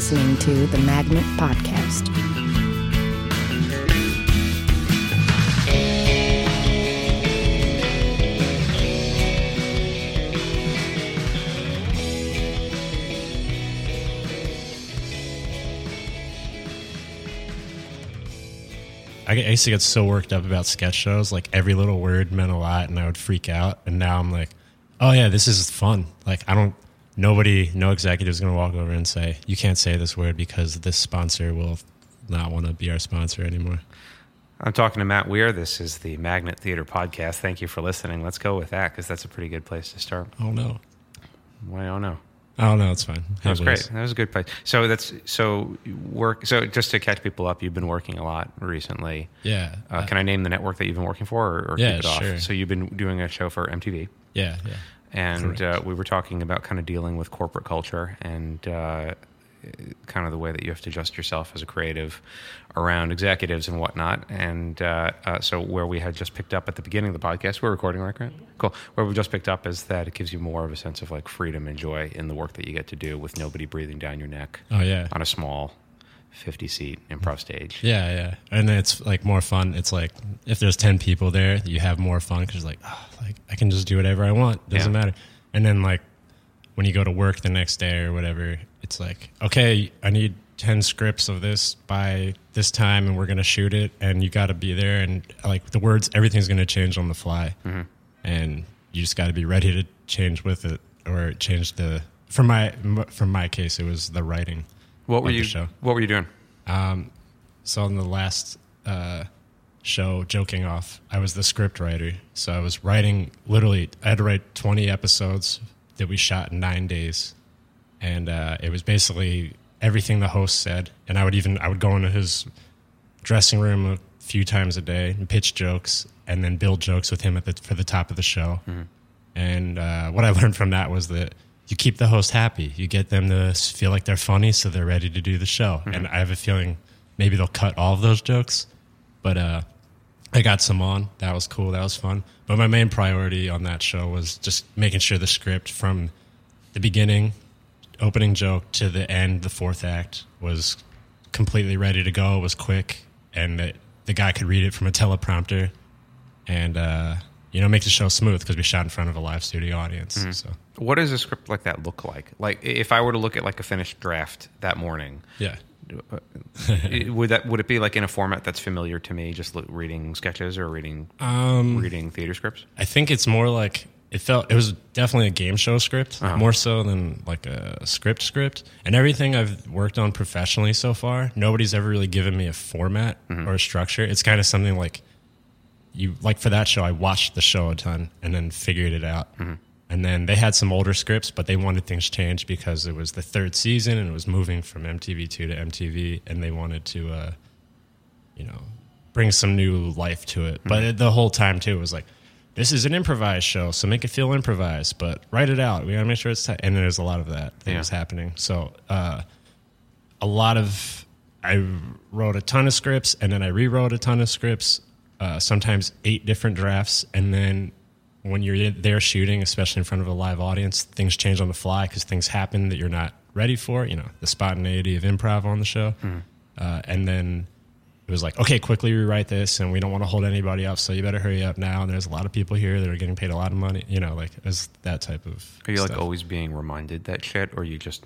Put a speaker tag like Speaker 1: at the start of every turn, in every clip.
Speaker 1: Listening to the Magnet Podcast.
Speaker 2: I used to get so worked up about sketch shows, like every little word meant a lot, and I would freak out. And now I'm like, oh yeah, this is fun. Like I don't, nobody, no executive is going to walk over and say you can't say this word because this sponsor will not want to be our sponsor anymore.
Speaker 3: I'm talking to Matt Weir. This is the Magnet Theater Podcast. Thank you for listening. Let's go with that because that's a pretty good place to start.
Speaker 2: Oh no,
Speaker 3: I don't know.
Speaker 2: oh no, it's fine.
Speaker 3: That was great. That was a good place. So that's so work. So just to catch people up, you've been working a lot recently.
Speaker 2: Yeah,
Speaker 3: Uh, can I name the network that you've been working for, or, or
Speaker 2: Yeah,
Speaker 3: keep it off?
Speaker 2: sure.
Speaker 3: So you've been doing a show for MTV,
Speaker 2: yeah, yeah.
Speaker 3: And uh, we were talking about kind of dealing with corporate culture and uh, kind of the way that you have to adjust yourself as a creative around executives and whatnot. And uh, uh, so where we had just picked up at the beginning of the podcast, we're recording, right, Grant? Cool. Where we just picked up is that it gives you more of a sense of like freedom and joy in the work that you get to do with nobody breathing down your neck
Speaker 2: Oh yeah,
Speaker 3: on a small 50 seat improv stage.
Speaker 2: Yeah, yeah, and it's like more fun. It's like if there's ten people there, you have more fun because like, oh, like I can just do whatever I want. Doesn't
Speaker 3: Yeah.
Speaker 2: matter. And then like when you go to work the next day or whatever, it's like okay, I need ten scripts of this by this time, and we're gonna shoot it, and you got to be there. And like the words, everything's gonna change on the fly, mm-hmm. and you just got to be ready to change with it or change the. For my from my case, it was the writing.
Speaker 3: What were you. What were you doing?
Speaker 2: So in the last uh, show, joking off, I was the script writer. So I was writing literally. I had to write twenty episodes that we shot in nine days, and uh, it was basically everything the host said. And I would even I would go into his dressing room a few times a day and pitch jokes, and then build jokes with him at the for the top of the show. And uh, what I learned from that was that you keep the host happy. You get them to feel like they're funny, so they're ready to do the show. And I have a feeling maybe they'll cut all of those jokes, but uh, I got some on. That was cool. That was fun. But my main priority on that show was just making sure the script from the beginning, opening joke to the end, the fourth act was completely ready to go. It was quick, and that the guy could read it from a teleprompter, and uh, you know make the show smooth because we shot in front of a live studio audience. So
Speaker 3: What does a script like that look like? Like if I were to look at like a finished draft that morning,
Speaker 2: yeah,
Speaker 3: would that would it be like in a format that's familiar to me, just reading sketches or reading
Speaker 2: um,
Speaker 3: reading theater scripts?
Speaker 2: I think it's more like it felt. It was definitely a game show script,
Speaker 3: Uh-huh.
Speaker 2: more so than like a script script. And everything I've worked on professionally so far, nobody's ever really given me a format or a structure. It's kind of something like you like for that show. I watched the show a ton and then figured it out. And then they had some older scripts, but they wanted things changed because it was the third season and it was moving from MTV2 to MTV, and they wanted to, uh, you know, bring some new life to it. But the whole time too it was like, this is an improvised show, so make it feel improvised, but write it out. We gotta make sure it's tight. And there's a lot of that that
Speaker 3: Yeah.
Speaker 2: was happening. So uh, a lot of I wrote a ton of scripts, and then I rewrote a ton of scripts. Uh, sometimes eight different drafts, and then when you're there shooting, especially in front of a live audience, things change on the fly because things happen that you're not ready for. You know, the spontaneity of improv on the show, uh, and then it was like, okay, quickly rewrite this, and we don't want to hold anybody up, so you better hurry up now. And there's a lot of people here that are getting paid a lot of money. You know, like was that type of.
Speaker 3: Are you like always being reminded that shit, or you just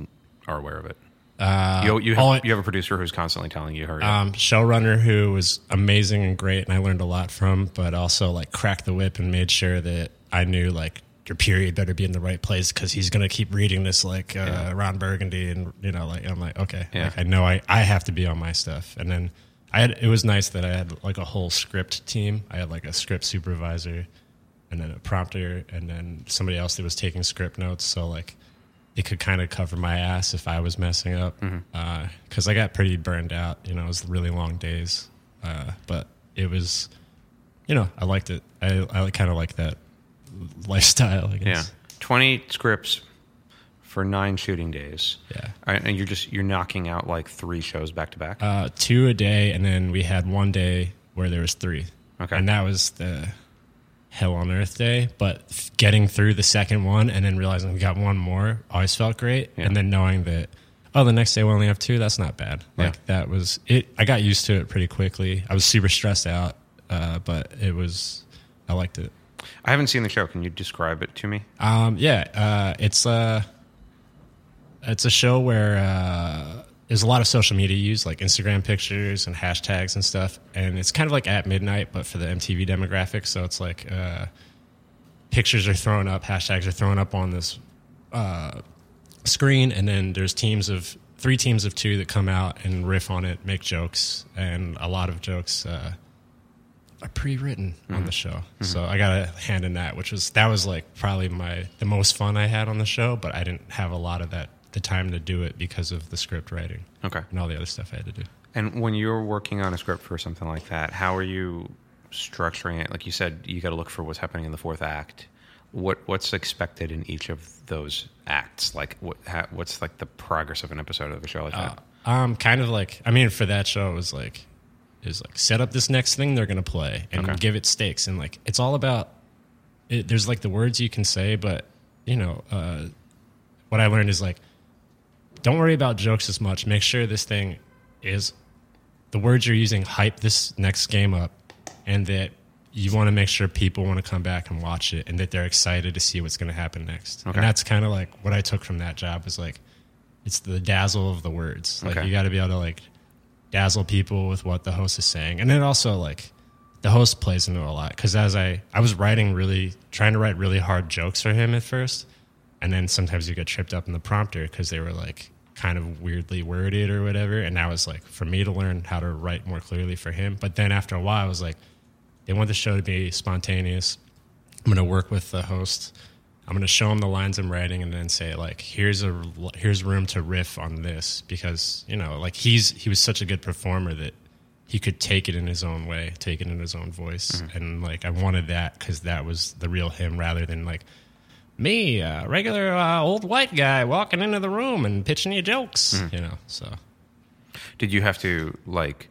Speaker 3: are aware of it?
Speaker 2: Uh,
Speaker 3: you you
Speaker 2: all
Speaker 3: have, you have a producer who's constantly telling you hurry
Speaker 2: um, showrunner who was amazing and great, and I learned a lot from. But also like cracked the whip and made sure that I knew like your period better be in the right place because he's gonna keep reading this like uh,
Speaker 3: Yeah.
Speaker 2: Ron Burgundy, and you know like I'm like okay,
Speaker 3: Yeah.
Speaker 2: like, I know I I have to be on my stuff, and then. I had, it was nice that I had like a whole script team. I had like a script supervisor, and then a prompter, and then somebody else that was taking script notes. So like, it could kind of cover my ass if I was messing up, because I got pretty burned out. You know, it was really long days, uh, but it was, you know, I liked it. I I kind of like that lifestyle. I guess.
Speaker 3: yeah, twenty scripts for nine shooting days.
Speaker 2: Yeah.
Speaker 3: And you're just you're knocking out like three shows back to back.
Speaker 2: Uh, two a day, and then we had one day where there was three.
Speaker 3: Okay.
Speaker 2: and that was the hell on earth day. But getting through the second one and then realizing we got one more always felt great.
Speaker 3: Yeah.
Speaker 2: And then knowing that oh, the next day we only have two. That's not bad. Like
Speaker 3: Yeah.
Speaker 2: that was it. I got used to it pretty quickly. I was super stressed out, uh, but it was. I liked it.
Speaker 3: I haven't seen the show. Can you describe it to me?
Speaker 2: Um, yeah, uh, it's a it's a show where uh, there's a lot of social media use, like Instagram pictures and hashtags and stuff, and it's kind of like @midnight, but for the MTV demographic. So it's like uh, pictures are thrown up, hashtags are thrown up on this uh, screen, and then there's teams of three teams of two that come out and riff on it, make jokes, and a lot of jokes. Uh, are pre-written on the show, so I got a hand in that, which was that was like probably my the most fun I had on the show. But I didn't have a lot of that the time to do it because of the script writing
Speaker 3: Okay.
Speaker 2: and all the other stuff I had to do.
Speaker 3: And when you're working on a script for something like that, how are you structuring it? Like you said, you got to look for what's happening in the fourth act. What what's expected in each of those acts? Like what ha, what's like the progress of an episode of a show like that?
Speaker 2: Um, kind of like I mean, for that show, it was like is like set up this next thing they're gonna play and
Speaker 3: Okay.
Speaker 2: give it stakes, and like it's all about. It, there's like the words you can say, but you know, uh, what I learned is like, don't worry about jokes as much. Make sure this thing is the words you're using hype this next game up, and that you want to make sure people want to come back and watch it, and that they're excited to see what's going to happen next.
Speaker 3: Okay.
Speaker 2: And that's kind of like what I took from that job was like, it's the dazzle of the words. Like
Speaker 3: Okay.
Speaker 2: you got to be able to like dazzle people with what the host is saying, and then also like the host plays into a lot because as I I was writing really trying to write really hard jokes for him at first, and then sometimes you get tripped up in the prompter because they were like kind of weirdly worded or whatever, and that was like for me to learn how to write more clearly for him. But then after a while, I was like, they want the show to be spontaneous. I'm going to work with the host. I'm going to show him the lines I'm writing and then say like, here's a here's room to riff on this because you know like he's he was such a good performer that he could take it in his own way, take it in his own voice, mm-hmm. and like I wanted that because that was the real him rather than like me, a regular uh, old white guy walking into the room and pitching you jokes, you know. So
Speaker 3: Did you have to like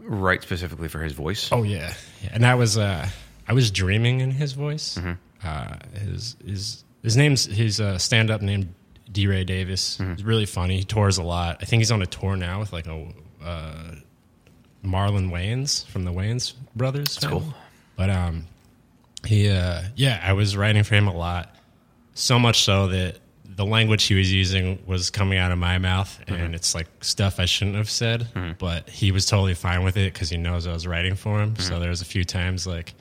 Speaker 3: write specifically for his voice?
Speaker 2: Oh yeah, yeah. and that was uh, I was dreaming in his voice. Uh, his his his name's his uh, stand up named DeRay Davis. He's really funny. He tours a lot. I think he's on a tour now with like a uh, Marlon Wayans from the Wayans brothers.
Speaker 3: cool.
Speaker 2: family. But um, he uh, yeah, I was writing for him a lot. So much so that the language he was using was coming out of my mouth, and it's like stuff I shouldn't have said. But he was totally fine with it because he knows I was writing for him. So there was a few times like,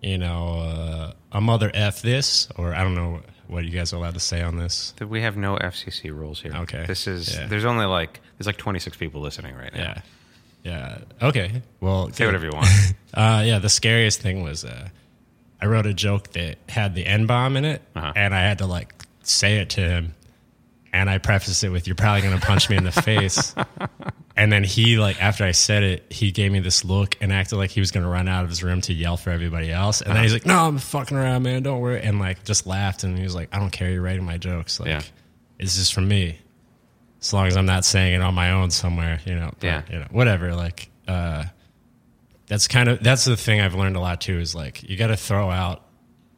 Speaker 2: you know, uh, a mother f this, or I don't know what you guys are allowed to say on this.
Speaker 3: We have no FCC rules here.
Speaker 2: Okay.
Speaker 3: This is
Speaker 2: Yeah.
Speaker 3: there's only like there's like 26 people listening right now.
Speaker 2: Yeah, yeah. Okay, well,
Speaker 3: Say
Speaker 2: good.
Speaker 3: whatever you want.
Speaker 2: Uh, yeah, the scariest thing was uh, I wrote a joke that had the N bomb in it,
Speaker 3: Uh-huh.
Speaker 2: and I had to like say it to him, and I prefaced it with "You're probably gonna punch me in the face," and then he like after I said it, he gave me this look and acted like he was gonna run out of his room to yell for everybody else, and then he's like, "No, I'm fucking around, man. Don't worry," and like just laughed, and he was like, "I don't care. You're writing my jokes. Like,
Speaker 3: Yeah.
Speaker 2: it's just for me." As long as I'm not saying it on my own somewhere, you know, but,
Speaker 3: Yeah.
Speaker 2: you know, whatever. Like, uh, that's kind of that's the thing I've learned a lot too is like you got to throw out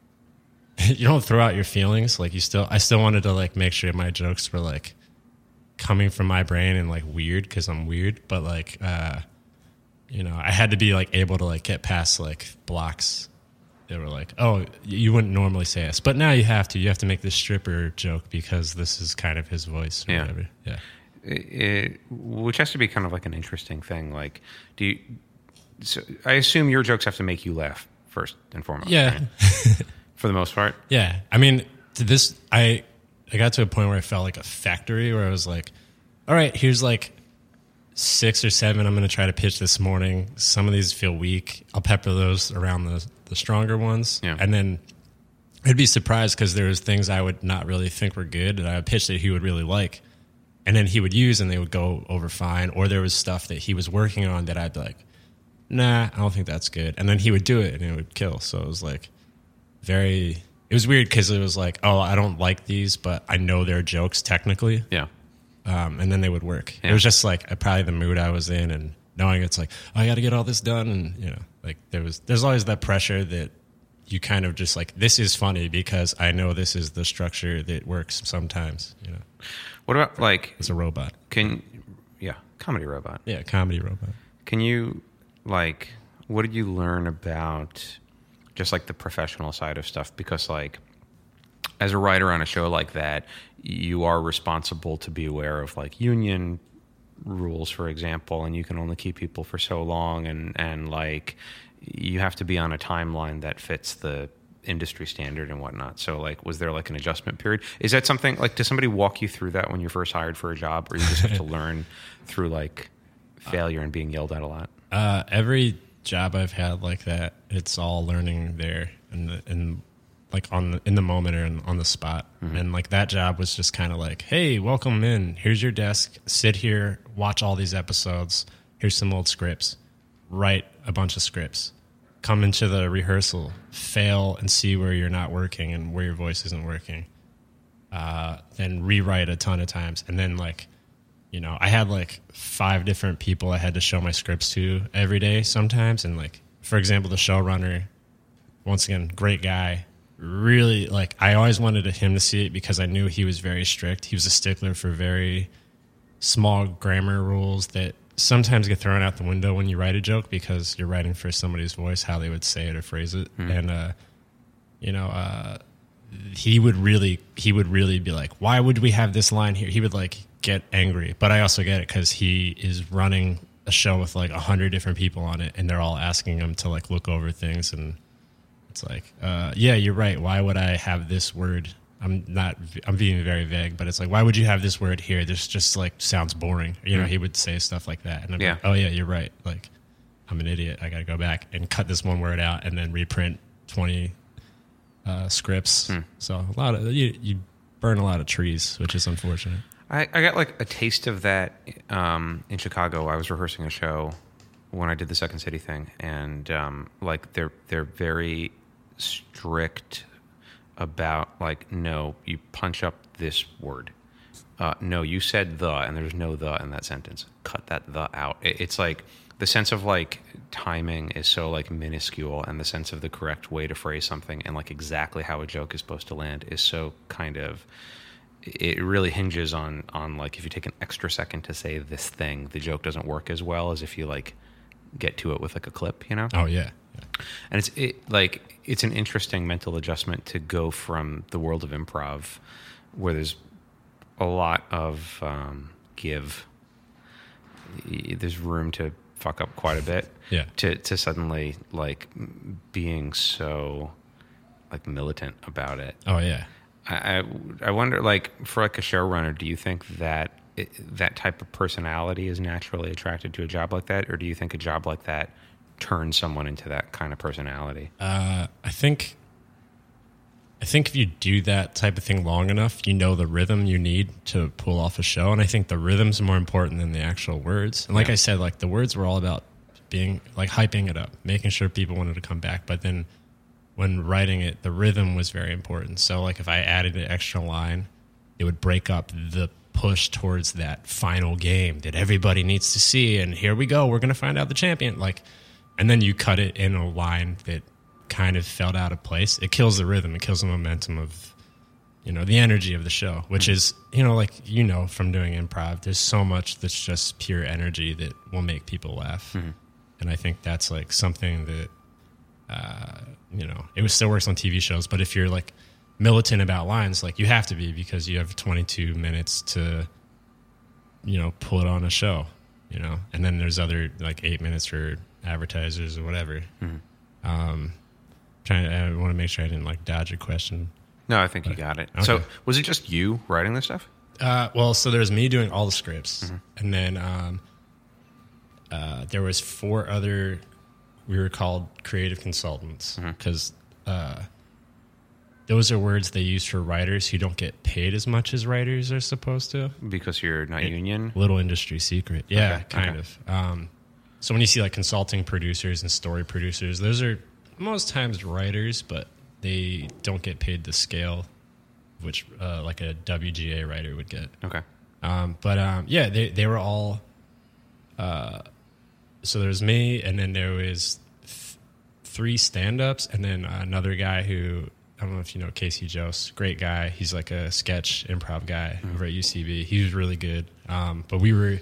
Speaker 2: you don't throw out your feelings like you still I still wanted to like make sure my jokes were like coming from my brain and like weird cuz I'm weird but like uh you know I had to be like able to like get past like blocks that were like oh you wouldn't normally say this but now you have to you have to make this stripper joke because this is kind of his voice or
Speaker 3: Yeah.
Speaker 2: whatever yeah
Speaker 3: it, which has to be kind of like an interesting thing. Like, do you? So I assume your jokes have to make you laugh first and foremost.
Speaker 2: yeah
Speaker 3: right? For the most part.
Speaker 2: Yeah, I mean, to this, I I got to a point where I felt like a factory, where I was like, all right, here's like six or seven I'm going to try to pitch this morning. Some of these feel weak. I'll pepper those around the the stronger ones,
Speaker 3: Yeah.
Speaker 2: and then I'd be surprised because there was things I would not really think were good that I would pitch that he would really like, and then he would use and they would go over fine. Or there was stuff that he was working on that I'd like, nah, I don't think that's good, and then he would do it and it would kill. So it was like very. It was weird because it was like, oh, I don't like these, but I know they're jokes technically,
Speaker 3: Yeah.
Speaker 2: um, and then they would work.
Speaker 3: Yeah.
Speaker 2: It was just like probably the mood I was in, and knowing it's like oh, I got to get all this done, and you know, like there was there's always that pressure that you kind of just like this is funny because I know this is the structure that works sometimes. You know,
Speaker 3: What about like
Speaker 2: it's a robot.
Speaker 3: can yeah comedy robot?
Speaker 2: Yeah, comedy robot.
Speaker 3: Can you like what did you learn about just like the professional side of stuff? Because like as a writer on a show like that, you are responsible to be aware of like union rules, for example, and you can only keep people for so long, and and like you have to be on a timeline that fits the industry standard and whatnot. So like, was there like an adjustment period? Is that something like does somebody walk you through that when you're first hired for a job, or you just have to learn through like failure and being yelled at a lot?
Speaker 2: Uh, every job I've had like that, it's all learning there and the, and like on the, in the moment or in, on the spot. And like that job was just kind of like, hey, welcome in. Here's your desk. Sit here. Watch all these episodes. Here's some old scripts. Write a bunch of scripts. Come into the rehearsal. Fail and see where you're not working and where your voice isn't working. Uh, then rewrite a ton of times, and then like you know, I had like five different people I had to show my scripts to every day sometimes. And like, for example, the showrunner, once again, great guy. Really, like, I always wanted him to see it because I knew he was very strict. He was a stickler for very small grammar rules that sometimes get thrown out the window when you write a joke because you're writing for somebody's voice, how they would say it or phrase it. And, uh, you know, uh, he would really he would really be like why would we have this line here? He would like get angry. But i also get it because he is running a show with like a hundred different people on it and they're all asking him to like look over things and it's like uh, yeah you're right. Why would i have this word? I'm not i'm being very vague but it's like why would you have this word here? This just like sounds boring. You know he would say stuff like that and i'm
Speaker 3: Yeah.
Speaker 2: like oh yeah you're right. Like i'm an idiot. I gotta go back and cut this one word out and then reprint 20 uh, scripts. So a lot of you, you burn a lot of trees, which is unfortunate.
Speaker 3: I, I got like a taste of that um, in Chicago. I was rehearsing a show when I did the Second City thing, and um, like they're they're very strict about like no, you punch up this word. Uh, no, you said the, and there's no the in that sentence. Cut that the out. It, it's like the sense of like timing is so like minuscule, and the sense of the correct way to phrase something and like exactly how a joke is supposed to land is so kind of it really hinges on on like if you take an extra second to say this thing, the joke doesn't work as well as if you like get to it with like a clip, you know.
Speaker 2: Oh yeah,
Speaker 3: And it's it like it's an interesting mental adjustment to go from the world of improv, where there's a lot of um, give. There's room to fuck up quite a bit.
Speaker 2: Yeah.
Speaker 3: To to suddenly like being so like militant about it.
Speaker 2: oh yeah.
Speaker 3: I, I I wonder, like, for like a showrunner, do you think that it, that type of personality is naturally attracted to a job like that, or do you think a job like that turns someone into that kind of personality?
Speaker 2: Uh, I think. I think if you do that type of thing long enough, you know the rhythm you need to pull off a show, and I think the rhythm's more important than the actual words. And like
Speaker 3: Yeah.
Speaker 2: I said, like the words were all about being like hyping it up, making sure people wanted to come back. But then when writing it, the rhythm was very important. So like if I added an extra line, it would break up the push towards that final game that everybody needs to see. And here we go, we're gonna find out the champion. Like, and then you cut it in a line that kind of felt out of place. It kills the rhythm. It kills the momentum of you know the energy of the show which is you know like you know from doing improv there's so much that's just pure energy that will make people laugh. And i think that's like something that uh, you know it was still works on tv shows but if you're like militant about lines like you have to be because you have 22 minutes to you know pull it on a show you know? And then there's other like eight minutes for advertisers or whatever. Um trying to, i want to make sure i didn't like dodge a question
Speaker 3: No, I think you got it. So, was it just you writing this stuff?
Speaker 2: Uh, well, so there's me doing all the scripts,
Speaker 3: Mm-hmm.
Speaker 2: and then um, uh, there was four other. We were called creative consultants
Speaker 3: Mm-hmm.
Speaker 2: because uh, those are words they use for writers who don't get paid as much as writers are supposed to.
Speaker 3: Because you're not union.
Speaker 2: Little industry secret, yeah,
Speaker 3: Okay,
Speaker 2: kind
Speaker 3: okay.
Speaker 2: of. Um, so when you see like consulting producers and story producers, those are most times writers, but they don't get paid the scale which uh, like a WGA writer would get.
Speaker 3: Okay.
Speaker 2: Um, but um, yeah, they they were all. Uh, so there was me, and then there was th- three stand-ups and then another guy who I don't know if you know Casey Jost, great guy. He's like a sketch improv guy over at UCB. He was really good. Um, but we were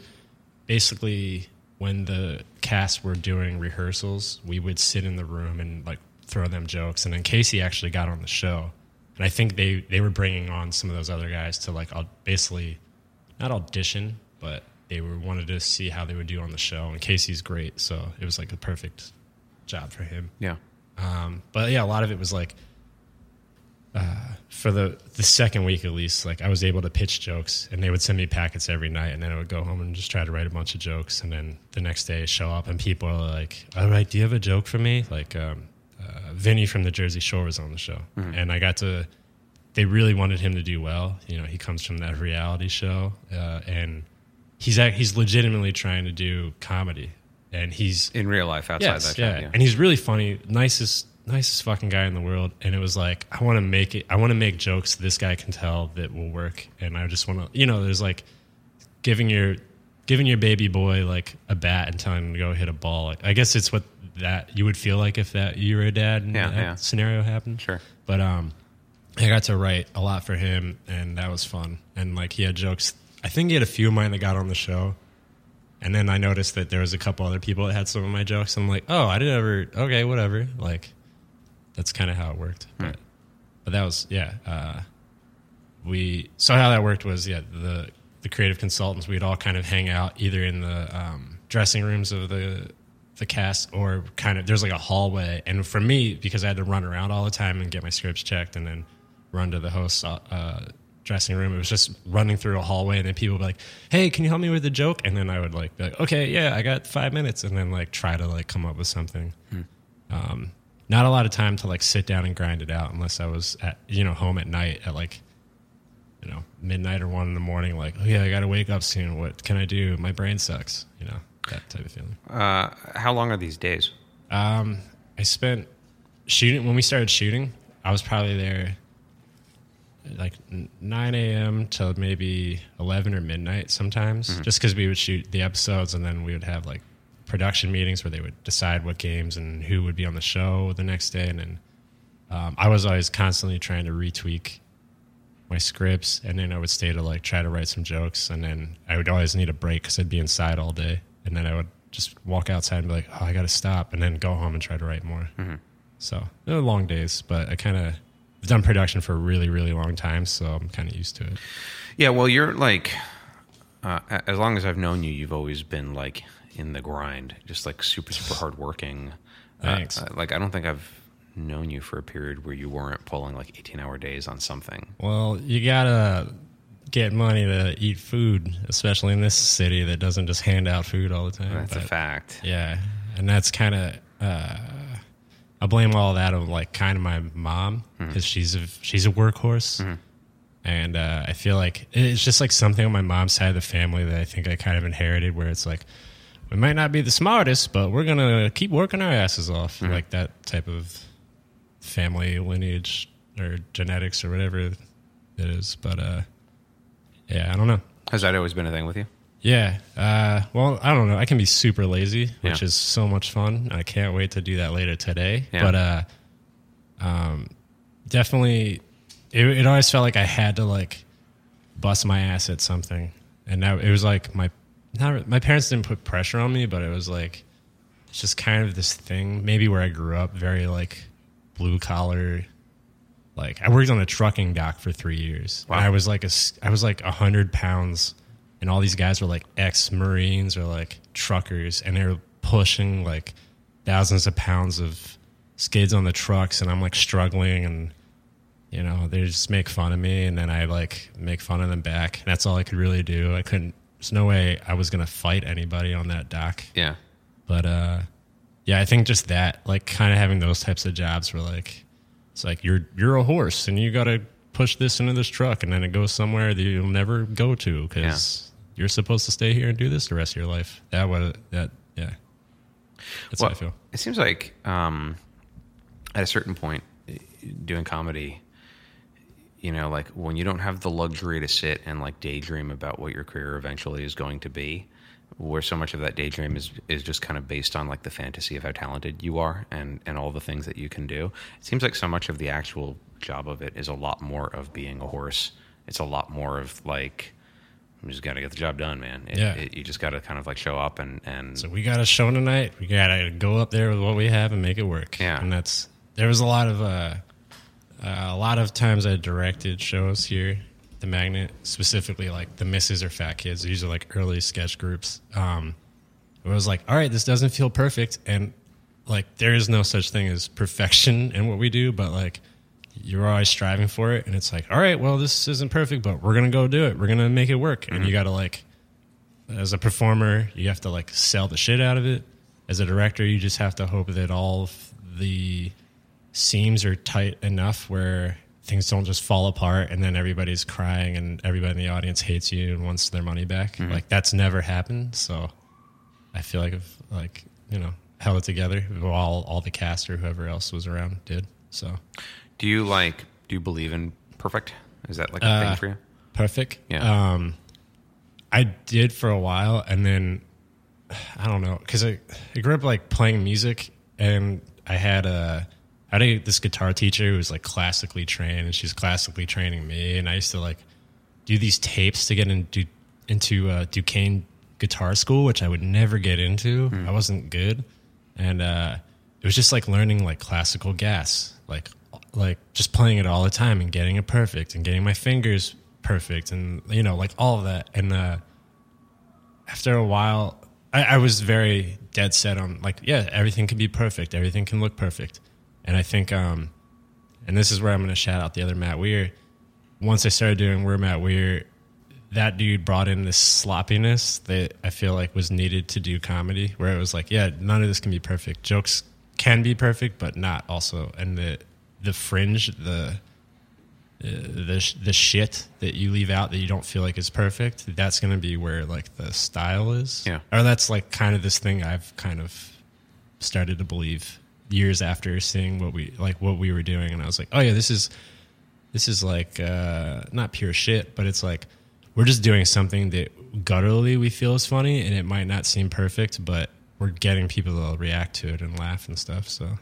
Speaker 2: basically when the cast were doing rehearsals, we would sit in the room and like throw them jokes. And then Casey actually got on the show, and I think they they were bringing on some of those other guys to like basically not audition, but they were wanted to see how they would do on the show. And Casey's great, so it was like a perfect job for him.
Speaker 3: Yeah.
Speaker 2: Um, but yeah, a lot of it was like uh, for the the second week at least, like I was able to pitch jokes, and they would send me packets every night, and then I would go home and just try to write a bunch of jokes, and then the next day show up, and people are like, "All right, do you have a joke for me?" Like um, uh, Vinny from the Jersey Shore was on the show, and I got to. They really wanted him to do well. You know, he comes from that reality show, uh, and he's act- he's legitimately trying to do comedy, and he's
Speaker 3: In real life, outside
Speaker 2: Yes,
Speaker 3: that
Speaker 2: yeah.
Speaker 3: job, yeah.
Speaker 2: And he's really funny, nicest, nicest fucking guy in the world. And it was like, I want to make it. I want to make jokes this guy can tell that will work. And I just want to, you know, there's like giving your giving your baby boy like a bat and telling him to go hit a ball. Like, I guess it's what that you would feel like if that you were a dad and
Speaker 3: Yeah,
Speaker 2: that
Speaker 3: yeah.
Speaker 2: scenario happened.
Speaker 3: Sure.
Speaker 2: But um, I got to write a lot for him, and that was fun. And like he had jokes. I think he had a few of mine that got on the show. And then I noticed that there was a couple other people that had some of my jokes. I'm like, oh, I didn't ever. Okay, whatever. Like, that's kind of how it worked. But, but that was yeah. Uh, we so how that worked was yeah the the creative consultants we'd all kind of hang out either in the um, dressing rooms of the the cast or kind of there's like a hallway and for me because I had to run around all the time and get my scripts checked and then run to the host's uh, dressing room it was just running through a hallway and then people would be like hey can you help me with a joke and then I would like be like okay yeah I got five minutes and then like try to like come up with something um, not a lot of time to like sit down and grind it out unless I was at you know home at night at like you know midnight or one in the morning like oh yeah I got to wake up soon what can I do my brain sucks you know that type of feeling.
Speaker 3: Uh, how long are these days?
Speaker 2: Um, I spent shooting when we started shooting. I was probably there like 9 a.m. till maybe 11 or midnight sometimes, just because we would shoot the episodes and then we would have like production meetings where they would decide what games and who would be on the show the next day. And then um, I was always constantly trying to retweak my scripts, and then I would stay to like try to write some jokes, and then I would always need a break because I'd be inside all day, and then I would just walk outside and be like, "Oh, I got to stop," and then go home and try to write more. So they were long days, but I kind of I've done production for a really, really long time, so I'm kind of used to it.
Speaker 3: Yeah, well, you're like, uh, as long as I've known you, you've always been like in the grind, just like super, super hardworking. Uh,
Speaker 2: Thanks.
Speaker 3: uh, like, I don't think I've known you for a period where you weren't pulling like 18 hour days on something.
Speaker 2: Well, you gotta get money to eat food, especially in this city that doesn't just hand out food all the time.
Speaker 3: That's a fact.
Speaker 2: Yeah, and that's kind of uh, I blame all that on like kind of my mom because she's a she's a workhorse, and uh, I feel like it's just like something on my mom's side of the family that I think I kind of inherited, where it's like we might not be the smartest, but we're gonna keep working our asses off, like that type of family lineage or genetics or whatever it is. But uh, yeah, I don't know.
Speaker 3: Has that always been a thing with you?
Speaker 2: Yeah. Uh, well, I don't know. I can be super lazy, which
Speaker 3: Yeah.
Speaker 2: is so much fun. I can't wait to do that later today.
Speaker 3: Yeah.
Speaker 2: But uh, um, definitely, it, it always felt like I had to like bust my ass at something, and now it was like my not my parents didn't put pressure on me, but it was like it's just kind of this thing. Maybe where I grew up, very like blue collar. Like I worked on a trucking dock for three years.
Speaker 3: Wow.
Speaker 2: I was like a I was like a hundred pounds, and all these guys were like ex Marines or like truckers, and they were pushing like thousands of pounds of skids on the trucks, and I'm like struggling, and you know they just make fun of me, and then I like make fun of them back. And that's all I could really do. I couldn't. There's no way I was gonna fight anybody on that dock.
Speaker 3: Yeah.
Speaker 2: But uh yeah, I think just that, like kind of having those types of jobs where like it's like you're you're a horse and you got to push this into this truck and then it goes somewhere that you'll never go to cuz you're supposed to stay here and do this the rest of your life. That was that yeah. That's
Speaker 3: Well,
Speaker 2: how I feel.
Speaker 3: It seems like um, at a certain point, doing comedy, you know, like when you don't have the luxury to sit and like daydream about what your career eventually is going to be, where so much of that daydream is is just kind of based on like the fantasy of how talented you are and and all the things that you can do. It seems like so much of the actual job of it is a lot more of being a horse. It's a lot more of like you just got to get the job done, man. It,
Speaker 2: Yeah.
Speaker 3: it- you just got to kind of like show up and and
Speaker 2: So we got a show tonight. We got to go up there with what we have and make it work.
Speaker 3: Yeah.
Speaker 2: and that's there was a lot of uh, uh, a lot of times I directed shows here, the Magnet, specifically like the Misses or Fat Kids. These are like early sketch groups. Um, it was like, all right, this doesn't feel perfect, and like there is no such thing as perfection in what we do, but like you're always striving for it, and it's like, all right, well, this isn't perfect, but we're gonna go do it. We're gonna make it work, and you got to like as a performer, you have to like sell the shit out of it. As a director, you just have to hope that all of the seams are tight enough where things don't just fall apart and then everybody's crying and everybody in the audience hates you and wants their money back. Like that's never happened. So I feel like if like, you know, held it together while all the cast or whoever else was around did. So
Speaker 3: do you like do you believe in perfect? Is that like a
Speaker 2: Uh,
Speaker 3: thing for you?
Speaker 2: perfect.
Speaker 3: Yeah.
Speaker 2: Um, I did for a while, and then I don't know because I, I grew up like playing music, and I had a I had this guitar teacher who was like classically trained, and she's classically training me, and I used to like do these tapes to get into into uh, Duquesne guitar school, which I would never get into. I wasn't good, and uh, it was just like learning like classical gas, like like just playing it all the time and getting it perfect and getting my fingers perfect and you know like all of that. And uh, after a while, I, I was very dead set on like yeah, everything can be perfect, everything can look perfect, and I think um, and this is where I'm going to shout out the other Matt Weir. Once I started doing We're Matt Weir, that dude brought in this sloppiness that I feel like was needed to do comedy, where it was like, yeah, none of this can be perfect. Jokes can be perfect, but not also. And the the fringe, the uh, the the shit that you leave out that you don't feel like is perfect, that's going to be where like the style is.
Speaker 3: Yeah.
Speaker 2: Or that's like kind of this thing I've kind of started to believe years after seeing what we like what we were doing, and I was like, oh yeah, this is this is like uh, not pure shit, but it's like we're just doing something that gutturally we feel is funny, and it might not seem perfect, but we're getting people to react to it and laugh and stuff. So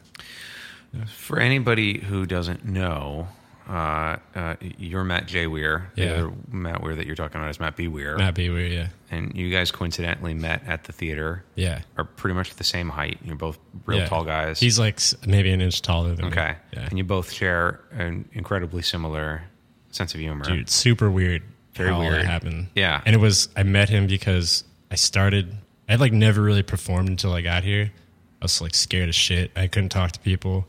Speaker 3: For anybody who doesn't know, uh, uh, you're Matt J. Weir.
Speaker 2: Yeah.
Speaker 3: other Matt Weir that you're talking about is Matt B. Weir.
Speaker 2: Matt B. Weir, yeah,
Speaker 3: And you guys coincidentally met at the theater.
Speaker 2: yeah,
Speaker 3: Are pretty much the same height. You're both real
Speaker 2: yeah.
Speaker 3: tall guys.
Speaker 2: He's like maybe an inch taller than me.
Speaker 3: okay.
Speaker 2: Yeah,
Speaker 3: And you both share an incredibly similar sense of humor.
Speaker 2: dude, super weird.
Speaker 3: Very
Speaker 2: how all that
Speaker 3: weird.
Speaker 2: happened.
Speaker 3: Yeah.
Speaker 2: and it was I met him because I started. I had like never really performed until I got here. I was like scared as shit. I couldn't talk to people.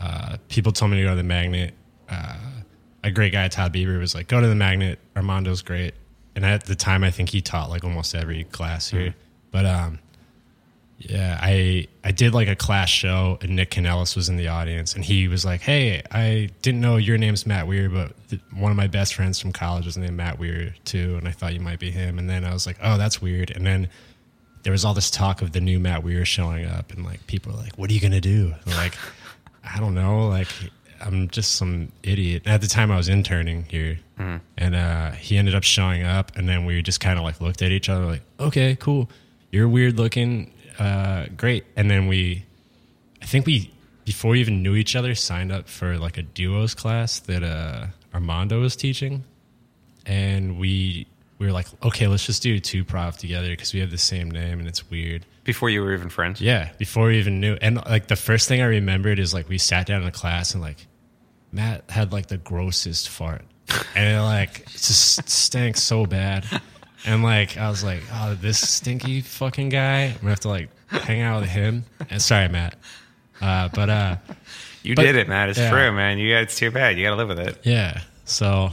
Speaker 2: Uh, people told me to go to the magnet. Uh, a great guy, Todd Bieber, was like, "Go to the magnet. Armando's great." And at the time, I think he taught like almost every class here. But um, yeah, I I did like a class show, and Nick Canellis was in the audience, and he was like, "Hey, I didn't know your name's Matt Weir, but th- one of my best friends from college was named Matt Weir too, and I thought you might be him." And then I was like, "Oh, that's weird." And then there was all this talk of the new Matt Weir showing up, and like people were like, "What are you gonna do?" Like, I don't know, like I'm just some idiot. At the time, I was interning here, and uh, he ended up showing up, and then we just kind of like looked at each other, like, "Okay, cool, you're weird looking, uh, great." And then we, I think we before we even knew each other, signed up for like a duos class that uh, Armando was teaching, and we we were like, okay, let's just do two prof together because we have the same name and it's weird.
Speaker 3: Before you were even friends?
Speaker 2: Yeah, before we even knew, and like the first thing I remembered is like we sat down in the class and like Matt had like the grossest fart, and it like just stank so bad, and like I was like, oh, this stinky fucking guy, I'm gonna have to like hang out with him. And sorry, Matt, uh, but uh.
Speaker 3: You
Speaker 2: But-
Speaker 3: did it, Matt. It's
Speaker 2: yeah.
Speaker 3: true, man. You got, it's too bad. You got to live with it.
Speaker 2: Yeah. So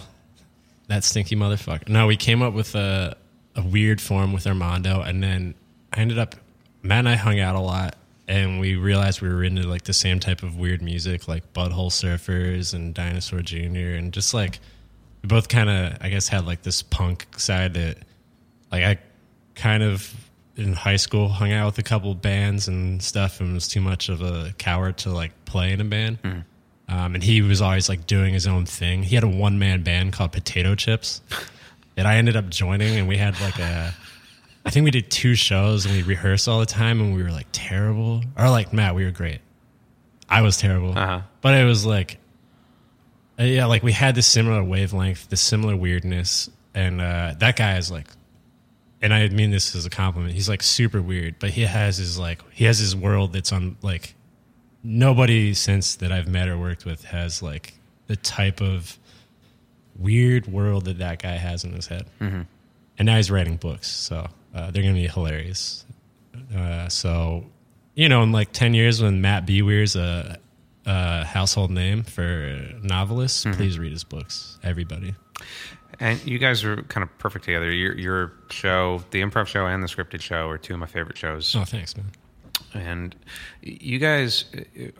Speaker 2: that stinky motherfucker. No, we came up with a, a weird form with Armando, and then I ended up, Matt and I hung out a lot, and we realized we were into like the same type of weird music, like Butthole Surfers and Dinosaur Jr., and just like we both kind of, I guess, had like this punk side that, like, I kind of in high school hung out with a couple bands and stuff and was too much of a coward to like play in a band. Um, and he was always like doing his own thing. He had a one man band called Potato Chips that I ended up joining, and we had like a I think we did two shows and we rehearsed all the time and we were like terrible. Or like Matt, we were great. I was terrible,
Speaker 3: Uh-huh.
Speaker 2: but it was like, uh, yeah, like we had this similar wavelength, this similar weirdness, and uh, that guy is like, and I mean this as a compliment. He's like super weird, but he has his like he has his world that's on like nobody since that I've met or worked with has like the type of weird world that that guy has in his head. Mm-hmm. And now he's writing books, so uh, they're going to be hilarious. Uh, so, you know, in like 10 years when Matt B. Weir's a, a household name for novelists, please read his books, everybody.
Speaker 3: And you guys are kind of perfect together. Your, your show, the improv show and the scripted show, are two of my favorite shows.
Speaker 2: Oh, thanks, man.
Speaker 3: And you guys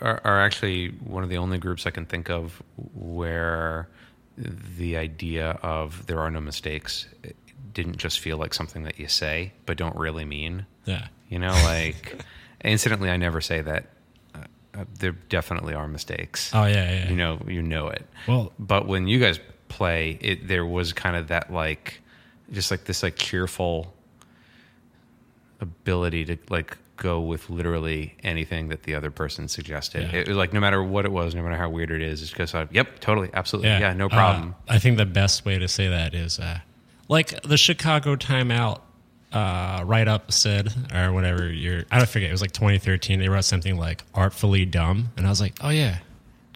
Speaker 3: are, are actually one of the only groups I can think of where the idea of there are no mistakes didn't just feel like something that you say but don't really mean.
Speaker 2: Yeah.
Speaker 3: You know, like, incidentally, I never say that. Uh, uh, there definitely are mistakes.
Speaker 2: Oh, yeah, yeah.
Speaker 3: You know, you know it.
Speaker 2: Well,
Speaker 3: But when you guys play, it there was kind of that like, just like this like cheerful ability to like go with literally anything that the other person suggested.
Speaker 2: Yeah.
Speaker 3: It was like no matter what it was, no matter how weird it is, it's just like, yep, totally, absolutely, yeah, no problem.
Speaker 2: Uh, I think the best way to say that is uh, like the Chicago Timeout uh, write up said, or whatever you're, I don't forget, it was like 2013. They wrote something like artfully dumb. And I was like, oh, yeah,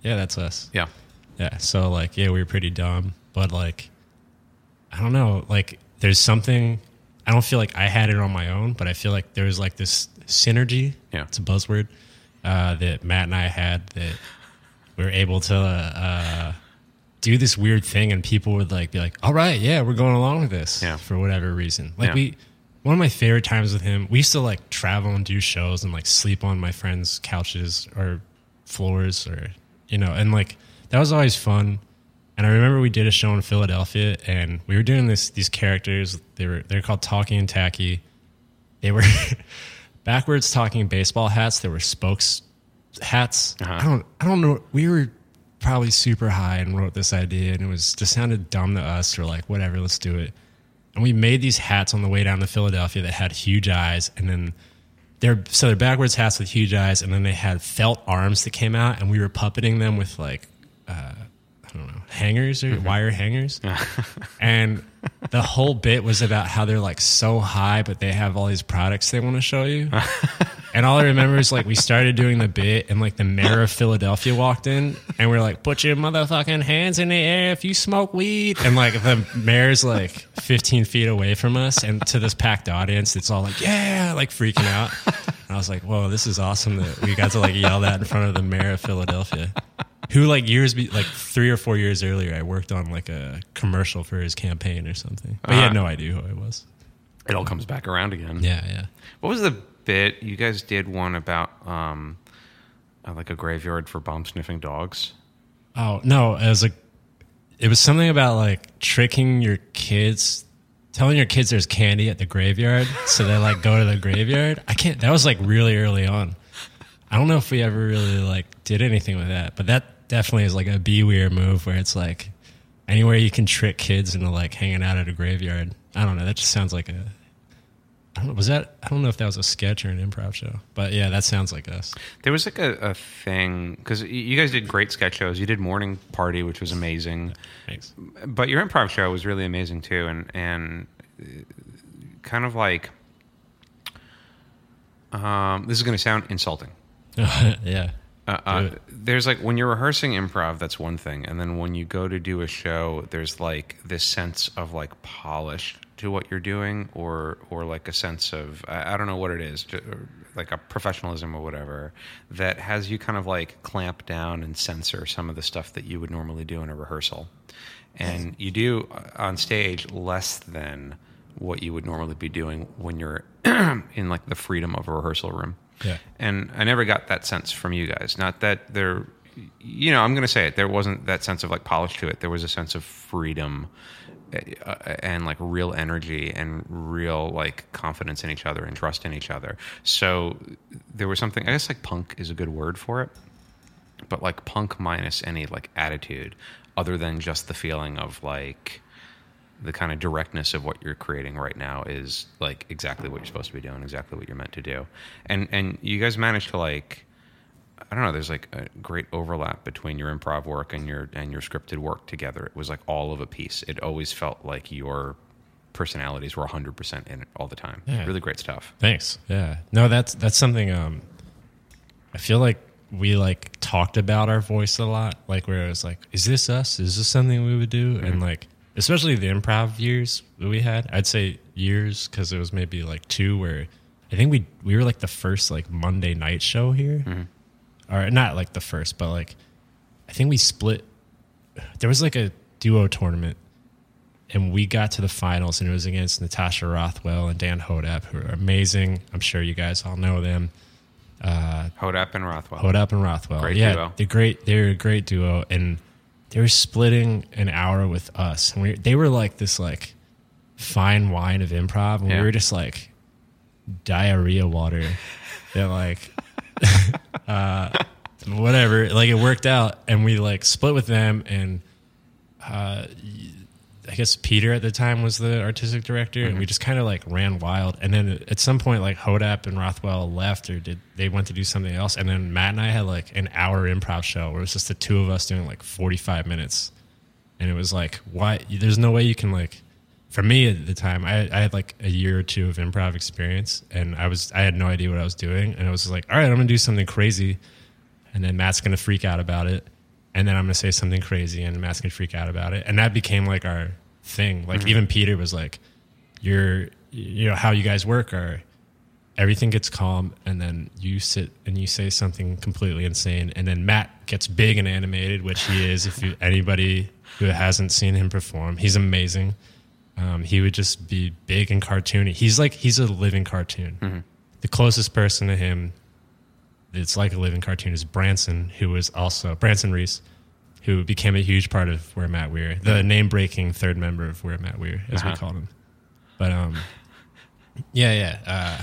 Speaker 2: yeah, that's us.
Speaker 3: yeah,
Speaker 2: Yeah. So, like, yeah, we were pretty dumb, but like, I don't know, like, there's something, I don't feel like I had it on my own, but I feel like there was like this synergy.
Speaker 3: Yeah.
Speaker 2: It's a buzzword uh, that Matt and I had that we were able to uh, do this weird thing, and people would like be like, "All right, yeah, we're going along with this."
Speaker 3: Yeah.
Speaker 2: For whatever reason, like
Speaker 3: Yeah.
Speaker 2: we, one of my favorite times with him, we used to like travel and do shows and like sleep on my friends' couches or floors or you know, and like that was always fun. And I remember we did a show in Philadelphia, and we were doing this these characters. They were they're called Talking and Tacky. They were backwards talking baseball hats. They were spokes hats.
Speaker 3: Uh-huh.
Speaker 2: I don't I don't know. We were probably super high and wrote this idea, and it was just sounded dumb to us. Or like whatever, let's do it. And we made these hats on the way down to Philadelphia that had huge eyes, and then they're so they're backwards hats with huge eyes, and then they had felt arms that came out, and we were puppeting them with like uh, I don't know hangers or wire hangers, and the whole bit was about how they're like so high, but they have all these products they want to show you. And all I remember is like we started doing the bit, and like the mayor of Philadelphia walked in, and we are like, "Put your motherfucking hands in the air if you smoke weed." And like the mayor's like 15 feet away from us, and to this packed audience, it's all like, "Yeah!" like freaking out. And I was like, "Whoa, this is awesome that we got to like yell that in front of the mayor of Philadelphia." Who like years, be, like three or four years earlier, I worked on like a commercial for his campaign or something, but he had no idea who I was.
Speaker 3: it all comes back around again.
Speaker 2: Yeah, yeah.
Speaker 3: What was the bit you guys did? One about um, uh, like a graveyard for bomb sniffing dogs.
Speaker 2: Oh no, as a, it was something about like tricking your kids, telling your kids there's candy at the graveyard, so they like go to the graveyard. I can't. That was like really early on. I don't know if we ever really like did anything with that, but that definitely is like a be weird move where it's like anywhere you can trick kids into like hanging out at a graveyard. I don't know. That just sounds like a. I don't know. Was that? I don't know if that was a sketch or an improv show, but yeah, that sounds like us.
Speaker 3: There was like a, a thing because you guys did great sketch shows. You did Morning Party, which was amazing,
Speaker 2: Thanks.
Speaker 3: but your improv show was really amazing too, and and uh, kind of like um, this is going to sound insulting.
Speaker 2: yeah.
Speaker 3: Uh, uh. There's like when you're rehearsing improv, that's one thing, and then when you go to do a show, there's like this sense of like polish to what you're doing, or or like a sense of I, I don't know what it is, like a professionalism or whatever that has you kind of like clamp down and censor some of the stuff that you would normally do in a rehearsal, and you do uh, on stage less than what you would normally be doing when you're in like the freedom of a rehearsal room. And I never got that sense from you guys. Not that there, you know, I'm going to say it. There wasn't that sense of like polish to it. There was a sense of freedom uh, and like real energy and real like confidence in each other and trust in each other. So there was something, I guess like punk is a good word for it, but like punk minus any like attitude other than just the feeling of like, the kind of directness of what you're creating right now is like exactly what you're supposed to be doing, exactly what you're meant to do. And and you guys managed to like I don't know, there's like a great overlap between your improv work and your and your scripted work together. It was like all of a piece. It always felt like your personalities were 100% in it all the time.
Speaker 2: Yeah.
Speaker 3: Really great stuff.
Speaker 2: Thanks. Yeah. No, that's that's something um I feel like we like talked about our voice a lot. Like where it was like, is this us? Is this something we would do? And like especially the improv years that we had, I'd say years because it was maybe like two where I think we we were like the first like Monday night show here. Mm-hmm. Or not like the first, but like I think we split there was like a duo tournament and we got to the finals and it was against Natasha Rothwell and Dan Hodapp, who are amazing. I'm sure you guys all know them.
Speaker 3: Uh, Hodapp and Rothwell.
Speaker 2: Hodapp and Rothwell.
Speaker 3: Great
Speaker 2: yeah,
Speaker 3: duo.
Speaker 2: They're great. They're a great duo, and they were splitting an hour with us, and we they were like this like fine wine of improv, and
Speaker 3: Yeah.
Speaker 2: we were just like diarrhea water. That like, uh, whatever. Like it worked out, and we like split with them, and uh, I guess Peter at the time was the artistic director, and
Speaker 3: Mm-hmm.
Speaker 2: we just kind of like ran wild. And then at some point, like Hodapp and Rothwell left, or did they went to do something else? And then Matt and I had like an hour improv show where it was just the two of us doing like forty five minutes, and it was like, why? There's no way you can like. For me at the time, I, I had like a year or two of improv experience, and I was I had no idea what I was doing, and I was just like, all right, I'm gonna do something crazy, and then Matt's gonna freak out about it, and then I'm gonna say something crazy, and Matt's gonna freak out about it, and that became like our thing. Like even Peter was like, "You're, you know, how you guys work are." Everything gets calm, and then you sit and you say something completely insane, and then Matt gets big and animated, which he is. If you, anybody who hasn't seen him perform, he's amazing. Um, he would just be big and cartoony. He's like he's a living cartoon. The closest person to him it's like a living cartoon is Branson, who was also Branson Reese, who became a huge part of Where Matt Weir, the name breaking third member of Where Matt Weir, as
Speaker 3: Uh-huh.
Speaker 2: we called him. But um, yeah, yeah, uh,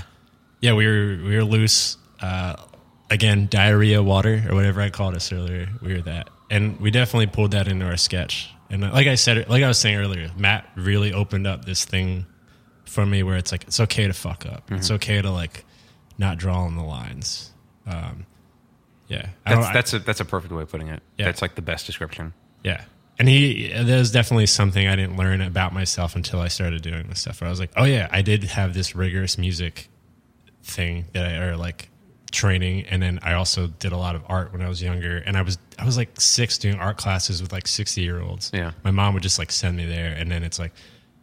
Speaker 2: yeah. We were we were loose. Uh, again, diarrhea water or whatever I called us earlier. We were that, and we definitely pulled that into our sketch. And uh, like I said, like I was saying earlier, Matt really opened up this thing for me where it's like it's okay to fuck up. It's
Speaker 3: Mm-hmm.
Speaker 2: okay to like not draw on the lines. Um, yeah,
Speaker 3: That's that's a that's a perfect way of putting it.
Speaker 2: Yeah.
Speaker 3: That's like the best description.
Speaker 2: yeah. And he, there's definitely something I didn't learn about myself until I started doing this stuff. Where I was like, oh yeah, I did have this rigorous music thing that I, or like training. And then I also did a lot of art when I was younger. And I was, I was like six doing art classes with like 60 year olds.
Speaker 3: Yeah.
Speaker 2: My mom would just like send me there. And then it's like,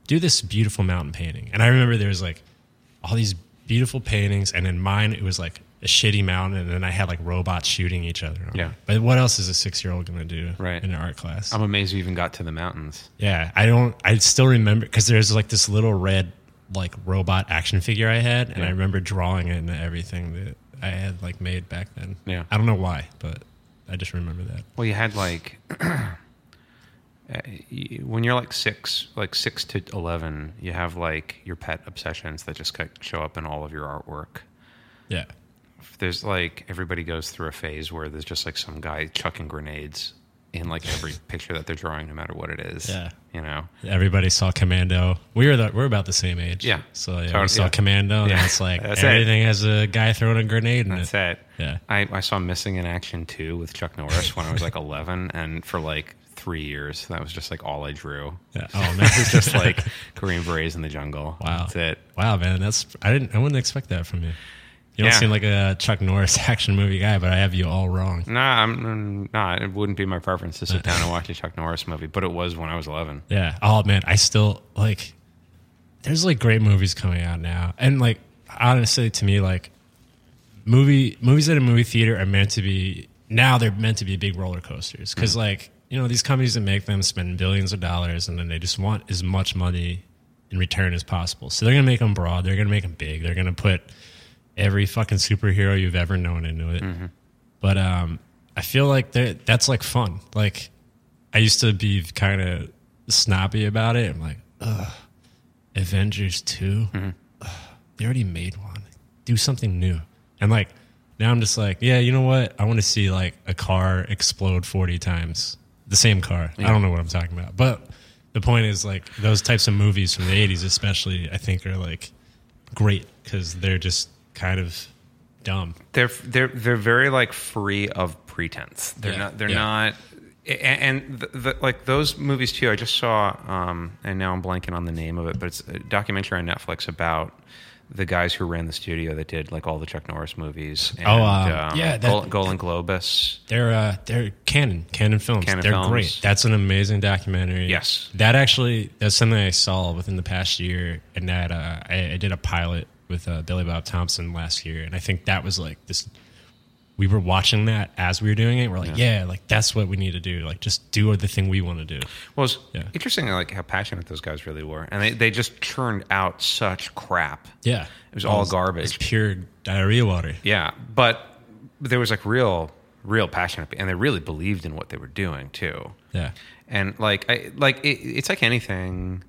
Speaker 2: do this beautiful mountain painting. And I remember there was like all these beautiful paintings. And in mine, it was like a shitty mountain. And then I had like robots shooting each other.
Speaker 3: Yeah.
Speaker 2: But what else is a six year old going to do
Speaker 3: Right.
Speaker 2: in an art class?
Speaker 3: I'm amazed we even got to the mountains.
Speaker 2: Yeah, I don't. I still remember because there's like this little red like robot action figure I had, and
Speaker 3: Yeah.
Speaker 2: I remember drawing it and everything that I had like made back then.
Speaker 3: Yeah.
Speaker 2: I don't know why, but I just remember that.
Speaker 3: Well, you had like uh, when you're like six, like six to eleven, you have like your pet obsessions that just show up in all of your artwork.
Speaker 2: Yeah,
Speaker 3: There's like everybody goes through a phase where there's just like some guy chucking grenades in like every picture that they're drawing, no matter what it is.
Speaker 2: Yeah.
Speaker 3: you know.
Speaker 2: everybody saw Commando. We were the, we're about the same age.
Speaker 3: Yeah.
Speaker 2: so yeah,
Speaker 3: Totally,
Speaker 2: we saw
Speaker 3: yeah.
Speaker 2: Commando, and
Speaker 3: Yeah.
Speaker 2: it's like
Speaker 3: That's it.
Speaker 2: everything has a guy throwing a grenade in
Speaker 3: That's
Speaker 2: it.
Speaker 3: it.
Speaker 2: Yeah.
Speaker 3: I, I saw Missing in Action 2 with Chuck Norris when I was like 11, and for like three years, that was just like all I drew.
Speaker 2: Yeah. Oh man,
Speaker 3: It was just oh, like Korean berets in the jungle.
Speaker 2: wow.
Speaker 3: That's it.
Speaker 2: Wow, man, that's I didn't I wouldn't expect that from you. You don't
Speaker 3: Yeah.
Speaker 2: seem like a Chuck Norris action movie guy, but I have you all wrong.
Speaker 3: Nah, I'm mm, not. It wouldn't be my preference to sit down and watch a Chuck Norris movie, but it was when I was 11.
Speaker 2: Yeah. Oh man, I still like. There's like great movies coming out now, and like honestly, to me, like movie movies at a movie theater are meant to be now. They're meant to be big roller coasters because like you know these companies that make them spend billions of dollars, and then they just want as much money in return as possible. So they're gonna make them broad. They're gonna make them big. They're gonna put every fucking superhero you've ever known into it. But um, I feel like that's like fun. Like I used to be kind of snobby about it. I'm like, ugh, Avengers 2 Ugh, they already made one. Do something new. And like now I'm just like, yeah, you know what? I want to see like a car explode 40 times. The same car. I don't know what I'm talking about, but the point is like those types of movies from the '80s, especially, I think are like great because they're just kind of dumb.
Speaker 3: they're they're they're very like free of pretense. They're
Speaker 2: Yeah,
Speaker 3: not. They're
Speaker 2: yeah.
Speaker 3: not. And the, the, like those movies too. I just saw, um, and now I'm blanking on the name of it, but it's a documentary on Netflix about the guys who ran the studio that did like all the Chuck Norris movies. And,
Speaker 2: Oh, um, yeah, that-
Speaker 3: Gol- Golan Globus.
Speaker 2: They're uh, they're Cannon, Cannon films.
Speaker 3: Cannon
Speaker 2: they're
Speaker 3: films.
Speaker 2: great. That's an amazing documentary.
Speaker 3: Yes.
Speaker 2: that actually that's something I saw within the past year, and that uh, I, I did a pilot with uh, Billy Bob Thompson last year, and I think that was like this. We were watching that as we were doing it. We're like, yeah, like that's what we need to do. Like, just do the thing we want to do.
Speaker 3: Well, it's
Speaker 2: Yeah.
Speaker 3: interesting, like how passionate those guys really were, and they, they just churned out such crap.
Speaker 2: Yeah,
Speaker 3: It was all garbage.
Speaker 2: It's
Speaker 3: garbage.
Speaker 2: pure diarrhea water.
Speaker 3: Yeah, but there was like real, real passion, and they really believed in what they were doing too.
Speaker 2: Yeah,
Speaker 3: And like, I like it, it's like anything,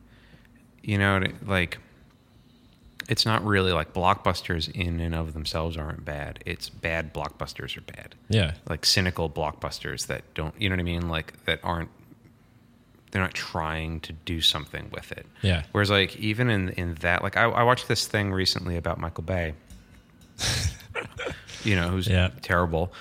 Speaker 3: you know, like it's not really like blockbusters in and of themselves aren't bad. It's bad blockbusters are bad.
Speaker 2: yeah,
Speaker 3: Like cynical blockbusters that don't, you know what I mean? Like that aren't. They're not trying to do something with it.
Speaker 2: Yeah.
Speaker 3: Whereas, like, even in in that, like, I, I watched this thing recently about Michael Bay. you know, who's
Speaker 2: Yeah.
Speaker 3: terrible.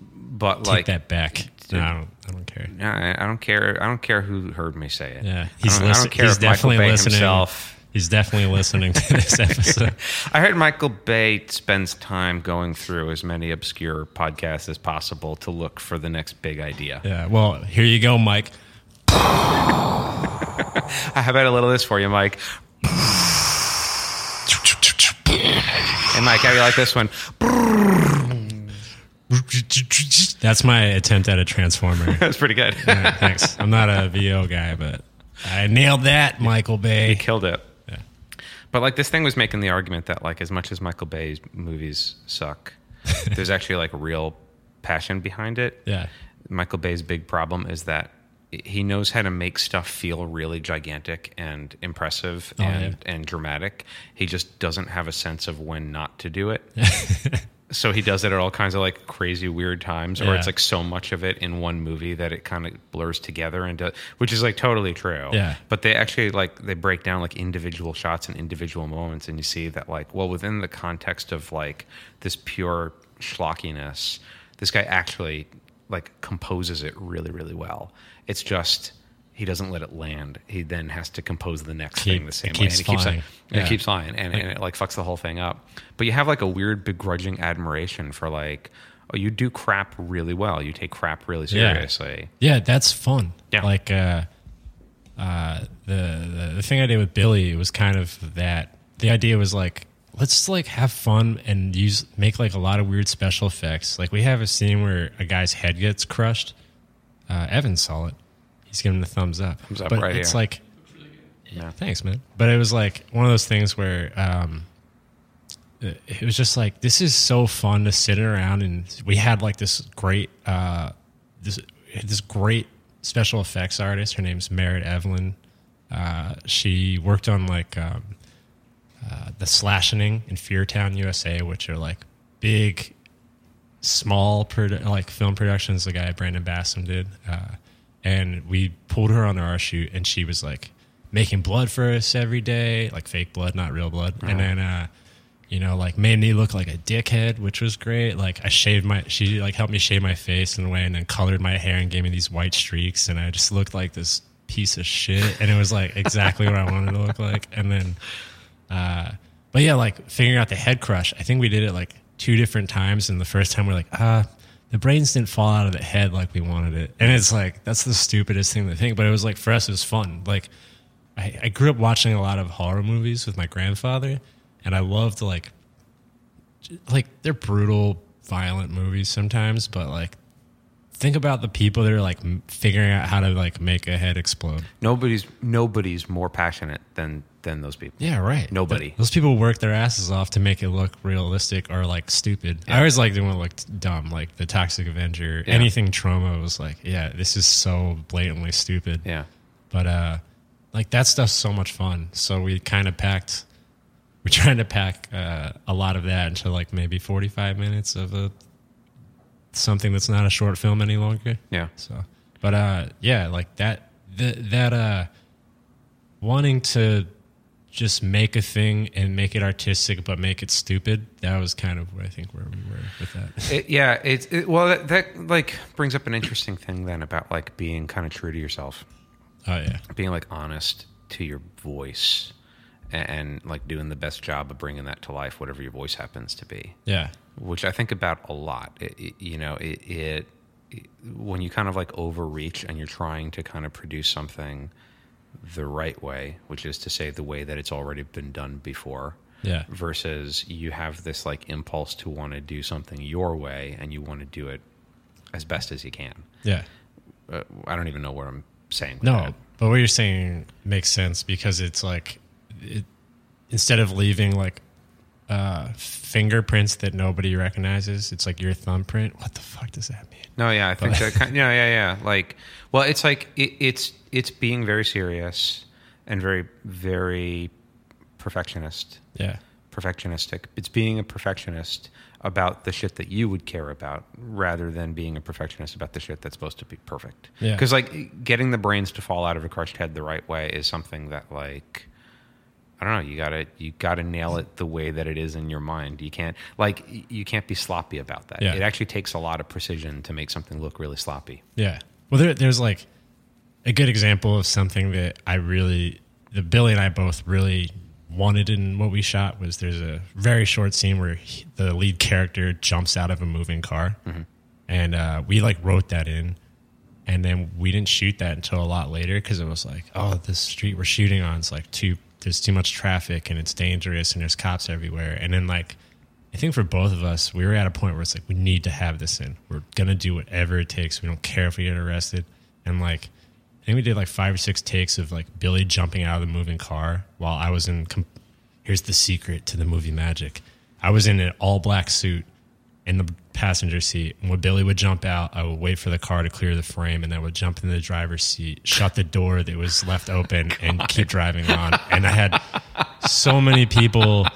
Speaker 3: But
Speaker 2: take
Speaker 3: like
Speaker 2: that back. No, I don't. I don't care.
Speaker 3: no, I I don't care. I don't care who heard me say it.
Speaker 2: Yeah,
Speaker 3: I don't, I don't care
Speaker 2: he's
Speaker 3: if Michael
Speaker 2: definitely
Speaker 3: Bay
Speaker 2: listening.
Speaker 3: himself.
Speaker 2: He's definitely listening to this episode.
Speaker 3: I heard Michael Bay spends time going through as many obscure podcasts as possible to look for the next big idea.
Speaker 2: Yeah. Well, here you go, Mike.
Speaker 3: How had a little of this for you, Mike? And Mike, how do you like this one?
Speaker 2: That's my attempt at a transformer.
Speaker 3: That's pretty good.
Speaker 2: Yeah, thanks. I'm not a VO guy, but I nailed that, Michael Bay.
Speaker 3: He killed it. But like this thing was making the argument that like as much as Michael Bay's movies suck, there's actually like real passion behind it.
Speaker 2: Yeah.
Speaker 3: Michael Bay's big problem is that he knows how to make stuff feel really gigantic and impressive
Speaker 2: Oh,
Speaker 3: and,
Speaker 2: yeah.
Speaker 3: and dramatic. He just doesn't have a sense of when not to do it. so he does it at all kinds of like crazy weird times or
Speaker 2: Yeah.
Speaker 3: it's like so much of it in one movie that it kind of blurs together into which is like totally true
Speaker 2: Yeah.
Speaker 3: but they actually like they break down like individual shots and individual moments and you see that like well within the context of like this pure schlockiness this guy actually like composes it really really well it's just he doesn't let it land he then has to compose the next
Speaker 2: Keep-
Speaker 3: thing the same way and it keeps,
Speaker 2: flying.
Speaker 3: and
Speaker 2: Yeah.
Speaker 3: it keeps flying and, and it like fucks the whole thing up but you have like a weird begrudging admiration for like oh you do crap really well you take crap really
Speaker 2: Yeah.
Speaker 3: seriously
Speaker 2: Yeah, that's fun.
Speaker 3: Yeah.
Speaker 2: Like uh, uh, the, the the thing I did with Billy was kind of that. The idea was like, let's like have fun and use make like a lot of weird special effects. Like we have a scene where a guy's head gets crushed. Uh, Evan saw it. He's giving the thumbs up.
Speaker 3: Thumbs up
Speaker 2: but
Speaker 3: right
Speaker 2: it's
Speaker 3: here.
Speaker 2: like,
Speaker 3: Yeah.
Speaker 2: thanks, man. But it was like one of those things where um, it was just like this is so fun to sit around and we had like this great uh this this great special effects artist her name's merritt evelyn uh she worked on like um uh, the slashing in feartown usa which are like big small produ- like film productions the guy brandon bassam did uh and we pulled her on our shoot and she was like making blood for us every day like fake blood not real blood and then uh you know, like made me look like a dickhead, which was great. Like I shaved my, she like helped me shave my face in a way and then colored my hair and gave me these white streaks. And I just looked like this piece of shit. And it was like exactly what I wanted to look like. And then, uh, but yeah, like figuring out the head crush, I think we did it like two different times. And the first time we're like, ah, the brains didn't fall out of the head like we wanted it. And it's like, that's the stupidest thing to think. But it was like, for us, it was fun. Like, I, I grew up watching a lot of horror movies with my grandfather, and I loved like, like they're brutal, violent movies sometimes, but like, think about the people that are like figuring out how to like make a head explode.
Speaker 3: nobody's nobody's more passionate than than those people
Speaker 2: Yeah, right.
Speaker 3: Nobody.
Speaker 2: Th- those people work their asses off to make it look realistic or like stupid. I always liked it when it looked dumb, like the Toxic Avenger.
Speaker 3: Yeah.
Speaker 2: Anything Troma was like, yeah, this is so blatantly stupid.
Speaker 3: yeah
Speaker 2: But uh like that stuff's so much fun. So we kind of packed We're trying to pack uh, a lot of that into like maybe 45 minutes of a something that's not a short film any longer.
Speaker 3: yeah
Speaker 2: So, but uh, yeah, like that, th- that uh, wanting to just make a thing and make it artistic, but make it stupid. That was kind of where I think where we were with that.
Speaker 3: It, yeah, it's it, well that, that like brings up an interesting thing then about like being kind of true to yourself,
Speaker 2: Oh yeah,
Speaker 3: being like honest to your voice, and, and like doing the best job of bringing that to life, whatever your voice happens to be.
Speaker 2: yeah,
Speaker 3: which I think about a lot. It, you know, it when you kind of like overreach and you're trying to kind of produce something the right way, which is to say the way that it's already been done before,
Speaker 2: yeah,
Speaker 3: versus you have this like impulse to want to do something your way and you want to do it as best as you can.
Speaker 2: yeah.
Speaker 3: Uh, I don't even know what I'm saying.
Speaker 2: No,
Speaker 3: that.
Speaker 2: but what you're saying makes sense because it's like it, instead of leaving like uh, fingerprints that nobody recognizes, it's like your thumbprint. What the fuck does that mean?
Speaker 3: No, yeah, I think that. Kind, yeah, yeah, yeah. Like, well, it's like it, it's it's being very serious and very very perfectionist,
Speaker 2: Yeah,
Speaker 3: perfectionistic. It's being a perfectionist about the shit that you would care about, rather than being a perfectionist about the shit that's supposed to be perfect.
Speaker 2: Yeah.
Speaker 3: Because like getting the brains to fall out of a crushed head the right way is something that like. I don't know. You gotta you gotta nail it the way that it is in your mind. You can't like you can't be sloppy about that.
Speaker 2: Yeah.
Speaker 3: It actually takes a lot of precision to make something look really sloppy.
Speaker 2: yeah. Well, there, there's like a good example of something that I really, the Billy and I both really wanted in what we shot was there's a very short scene where he, the lead character jumps out of a moving car, and uh, we like wrote that in, and then we didn't shoot that until a lot later because it was like, oh, this street we're shooting on is like too there's too much traffic and it's dangerous and there's cops everywhere, and then like. I think for both of us, we were at a point where it's like we need to have this in. We're gonna do whatever it takes. We don't care if we get arrested. And like, I think we did like five or six takes of like Billy jumping out of the moving car while I was in. Com- Here's the secret to the movie magic. I was in an all black suit in the passenger seat. And when Billy would jump out, I would wait for the car to clear the frame, and then I would jump in the driver's seat, shut the door that was left open, and keep driving on. And I had so many people,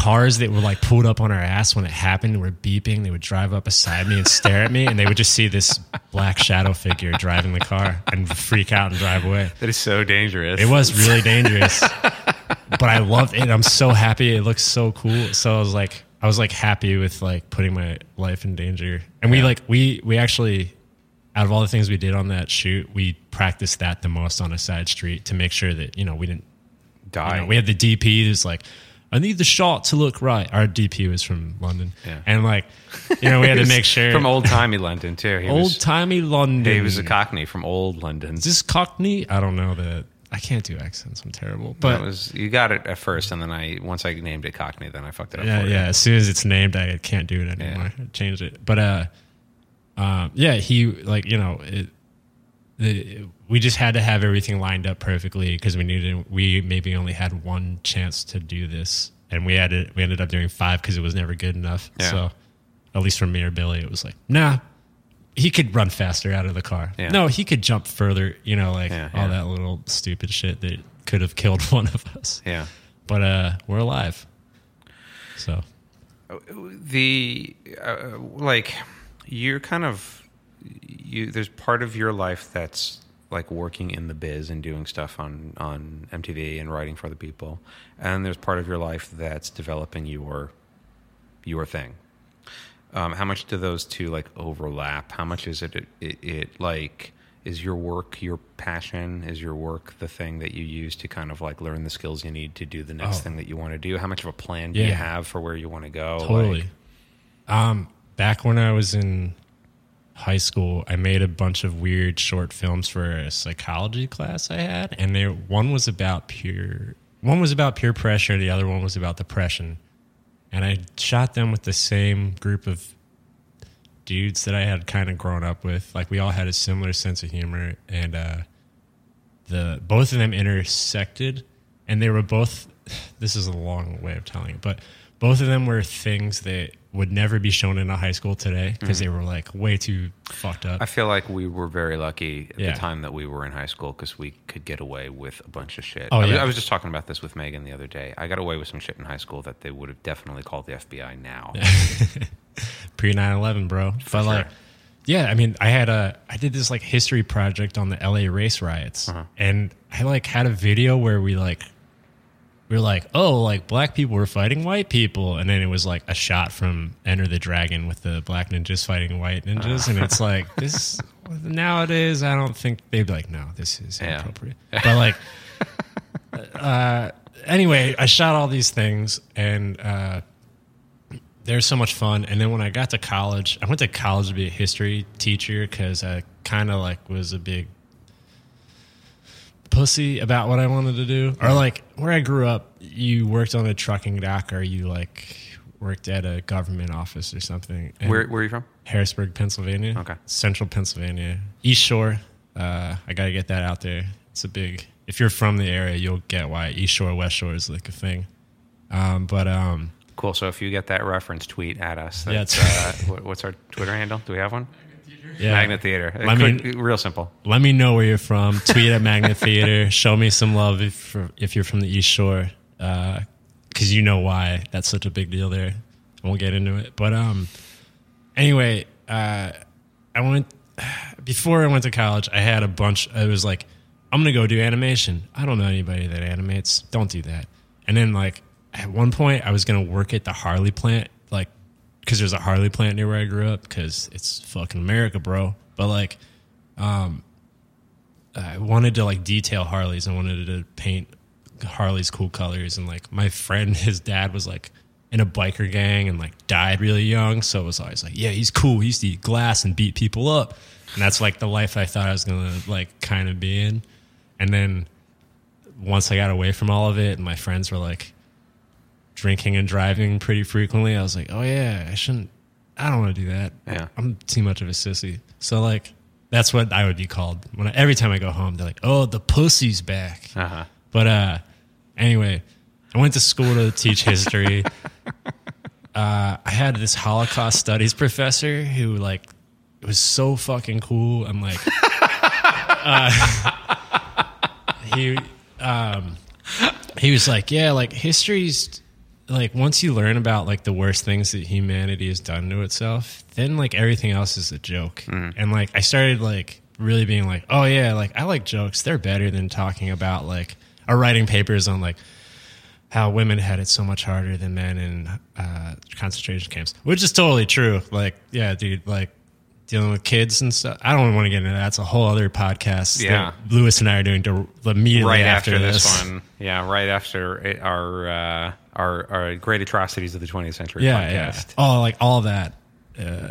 Speaker 2: cars that were like pulled up on our ass when it happened, were beeping. They would drive up beside me and stare at me, and they would just see this black shadow figure driving the car and freak out and drive away.
Speaker 3: That is so dangerous.
Speaker 2: It was really dangerous, but I loved it. I'm so happy. It looks so cool. So I was like, I was like happy with like putting my life in danger. And we like we we actually out of all the things we did on that shoot, we practiced that the most on a side street to make sure that you know we didn't. You
Speaker 3: die.
Speaker 2: know, we had the DP who's like, I need the shot to look right. Our DP was from London,
Speaker 3: Yeah.
Speaker 2: and like, you know, we had to make sure
Speaker 3: from old timey London too. He was,
Speaker 2: old timey London.
Speaker 3: He was a Cockney from old London.
Speaker 2: Is this Cockney? I don't know that. I can't do accents. I'm terrible. But
Speaker 3: that was you got it at first, and then I once I named it Cockney, then I fucked it up.
Speaker 2: yeah, yeah. As soon as it's named, I can't do it anymore. I changed it. But uh, um, yeah, he like you know it. The, we just had to have everything lined up perfectly because we needed. We maybe only had one chance to do this, and we had it We ended up doing five because it was never good enough.
Speaker 3: Yeah.
Speaker 2: So, at least for me or Billy, it was like, nah, he could run faster out of the car.
Speaker 3: Yeah.
Speaker 2: No, he could jump further. You know, like
Speaker 3: Yeah,
Speaker 2: all
Speaker 3: yeah.
Speaker 2: that little stupid shit that could have killed one of us.
Speaker 3: yeah.
Speaker 2: But uh, we're alive. So
Speaker 3: the uh, like you're kind of you there's part of your life that's like working in the biz and doing stuff on on MTV and writing for other people. And there's part of your life that's developing your your thing. Um, how much do those two like overlap? How much is it it, it it like is your work your passion? Is your work the thing that you use to kind of like learn the skills you need to do the next
Speaker 2: Oh.
Speaker 3: thing that you want to do? How much of a plan do you have for where you want to go?
Speaker 2: Totally.
Speaker 3: Like,
Speaker 2: um, back when I was in high school, I made a bunch of weird short films for a psychology class I had, and they one was about peer, one was about peer pressure, the other one was about depression, and I shot them with the same group of dudes that I had kind of grown up with. Like we all had a similar sense of humor, and uh, the both of them intersected, and they were both. This is a long way of telling it, but both of them were things that would never be shown in a high school today because they were like way too fucked up.
Speaker 3: I feel like we were very lucky at
Speaker 2: Yeah.
Speaker 3: the time that we were in high school because we could get away with a bunch of shit.
Speaker 2: Oh,
Speaker 3: I, was,
Speaker 2: yeah.
Speaker 3: I was just talking about this with Megan the other day. I got away with some shit in high school that they would have definitely called the FBI now.
Speaker 2: Pre 9 11, bro. But like,
Speaker 3: sure.
Speaker 2: yeah, I mean, I had a I did this like history project on the LA race riots,
Speaker 3: Uh-huh.
Speaker 2: and I like had a video where we like we were like, oh, like black people were fighting white people, and then it was like a shot from Enter the Dragon with the black ninjas fighting white ninjas, and it's like this nowadays. I don't think they'd be like, no, this is
Speaker 3: Yeah.
Speaker 2: inappropriate, but like. uh, anyway, I shot all these things, and uh, they're so much fun. And then when I got to college, I went to college to be a history teacher because I kind of like was a big pussy about what I wanted to do. Or like where I grew up, you worked on a trucking dock, or you like worked at a government office or something. And
Speaker 3: Where, where are you from?
Speaker 2: Harrisburg, Pennsylvania.
Speaker 3: Okay.
Speaker 2: Central Pennsylvania. East Shore. Uh, I got to get that out there. It's a big, if you're from the area, you'll get why East Shore, West Shore is like a thing. Um, but um,
Speaker 3: Cool. So if you get that reference, tweet at us.
Speaker 2: Yeah,
Speaker 3: That's,
Speaker 2: it's-
Speaker 3: uh, what- what's our Twitter handle? Do we have one?
Speaker 2: Yeah.
Speaker 3: Magnet Theater.
Speaker 2: I
Speaker 3: Quick-
Speaker 2: mean-
Speaker 3: real simple.
Speaker 2: let me know where you're from. Tweet at Magnet Theater. Show me some love if if you're from the East Shore, because you know why that's such a big deal there. We'll get into it. But um, anyway, uh, I went before I went to college. I had a bunch. I was like, I'm gonna go do animation. I don't know anybody that animates. Don't do that. And then like at one point, I was gonna work at the Harley plant, like because there's a Harley plant near where I grew up. Because it's fucking America, bro. But like. Um, I wanted to like detail Harleys. I wanted to paint Harley's cool colors. And like my friend, his dad was like in a biker gang and like died really young. So it was always like, yeah, he's cool. He used to eat glass and beat people up. And that's like the life I thought I was going to like kind of be in. And then once I got away from all of it and my friends were like drinking and driving pretty frequently, I was like, oh yeah, I shouldn't, I don't want to do that.
Speaker 3: Yeah.
Speaker 2: I'm too much of a sissy. So like, that's what I would be called. When I, every time I go home, they're like, "Oh, the pussy's back."
Speaker 3: Uh huh.
Speaker 2: But uh, anyway, I went to school to teach history. uh, I had this Holocaust studies professor who like was so fucking cool. I'm like, uh, he um, he was like, yeah, like history's like once you learn about like the worst things that humanity has done to itself, then like everything else is a joke. And like I started like really being like, oh yeah, like I like jokes. They're better than talking about like or writing papers on like how women had it so much harder than men in uh, concentration camps, which is totally true. Like, yeah, dude, like dealing with kids and stuff. I don't want to get into that. It's a whole other podcast.
Speaker 3: Yeah.
Speaker 2: that Lewis and I are doing to, immediately
Speaker 3: Right
Speaker 2: after,
Speaker 3: after,
Speaker 2: this.
Speaker 3: this. one. Yeah, right after it, our, uh, our our great atrocities of the 20th century
Speaker 2: Yeah,
Speaker 3: podcast.
Speaker 2: yeah. Oh, like all that. Uh,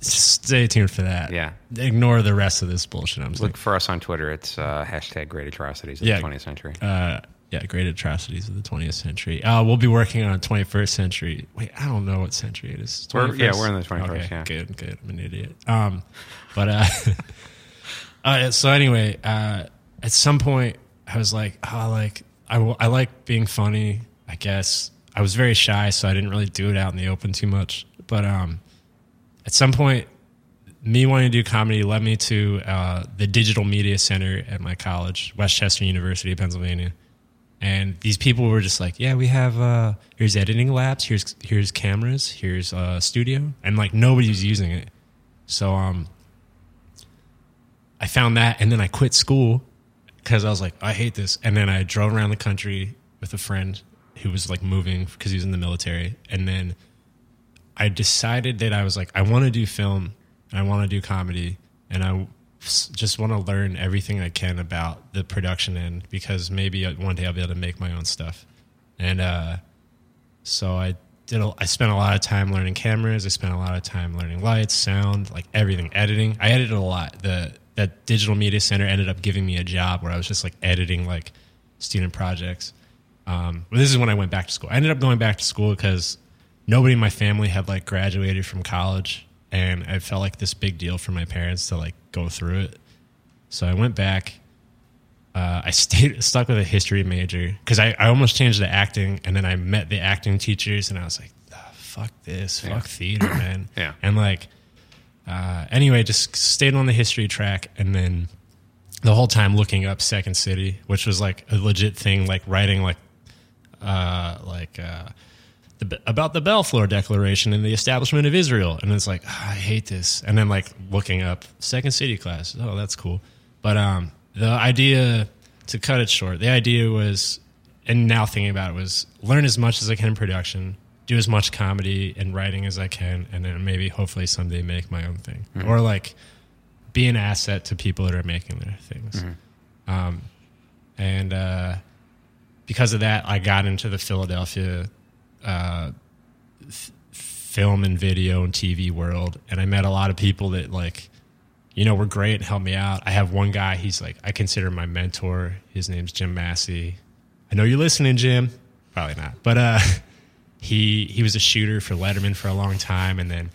Speaker 2: stay tuned for that.
Speaker 3: Yeah.
Speaker 2: Ignore the rest of this bullshit. I'm saying.
Speaker 3: Look for us on Twitter. It's uh, hashtag great atrocities of
Speaker 2: Yeah.
Speaker 3: the 20th century.
Speaker 2: uh, yeah, great atrocities of the 20th century. Uh, we'll be working on 21st century. Wait, I don't know what century it is.
Speaker 3: We're- yeah, we're in the 21st,
Speaker 2: Okay,
Speaker 3: yeah.
Speaker 2: good, good. I'm an idiot. Um, but uh, uh, so anyway, uh, at some point, I was like, oh, like I, w- I like being funny. I guess I was very shy, so I didn't really do it out in the open too much. But um, at some point, me wanting to do comedy led me to uh, the Digital Media Center at my college, West Chester University of Pennsylvania. And these people were just like, "Yeah, we have uh, here's editing labs, here's here's cameras, here's uh, studio," and like nobody's using it. So um, I found that, and then I quit school because I was like, I hate this. And then I drove around the country with a friend who was like moving because he was in the military, and then I decided that I was like, I want to do film I want to do comedy and I just want to learn everything I can about the production end because maybe one day I'll be able to make my own stuff. And uh, so I did. A, I spent a lot of time learning cameras. I spent a lot of time learning lights, sound, like everything, editing. I edited a lot. The that digital media center ended up giving me a job where I was just like editing like student projects. Um, but this is when I went back to school. I ended up going back to school because nobody in my family had like graduated from college, and I felt like this big deal for my parents to like go through it. So I went back. Uh, I stayed stuck with a history major because I, I almost changed to acting, and then I met the acting teachers, and I was like, "Ah, "Fuck this, fuck theater, man."
Speaker 3: Yeah.
Speaker 2: and like, uh, anyway, just stayed on the history track, and then the whole time looking up Second City, which was like a legit thing, like writing like uh, like uh, the, about the Balfour Declaration and the establishment of Israel, and it's like "Ah, I hate this, and then like looking up Second City class. Oh, that's cool, but um, the idea to cut it short, the idea was, and now thinking about it was learn as much as I can in production, do as much comedy and writing as I can, and then maybe hopefully someday make my own thing, or like be an asset to people that are making their things. Um, and uh, because of that, I got into the Philadelphia uh, f- film and video and TV world, and I met a lot of people that like, you know, were great and helped me out. I have one guy; he's like I consider my mentor. His name's Jim Massey. I know you're listening, Jim. Probably not, but uh, he he was a shooter for Letterman for a long time, and then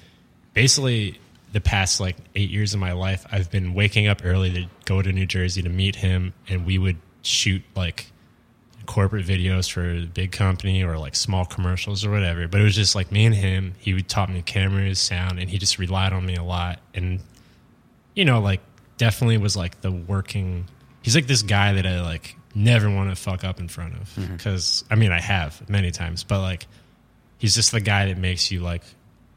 Speaker 2: basically the past like eight years of my life, I've been waking up early to go to New Jersey to meet him, and we would shoot like corporate videos for a big company or like small commercials or whatever. But it was just like me and him. He would taught me cameras, sound, and he just relied on me a lot. And you know, like definitely was like the working. He's like this guy that I like never want to fuck up in front of because I mean I have many times, but like he's just the guy that makes you like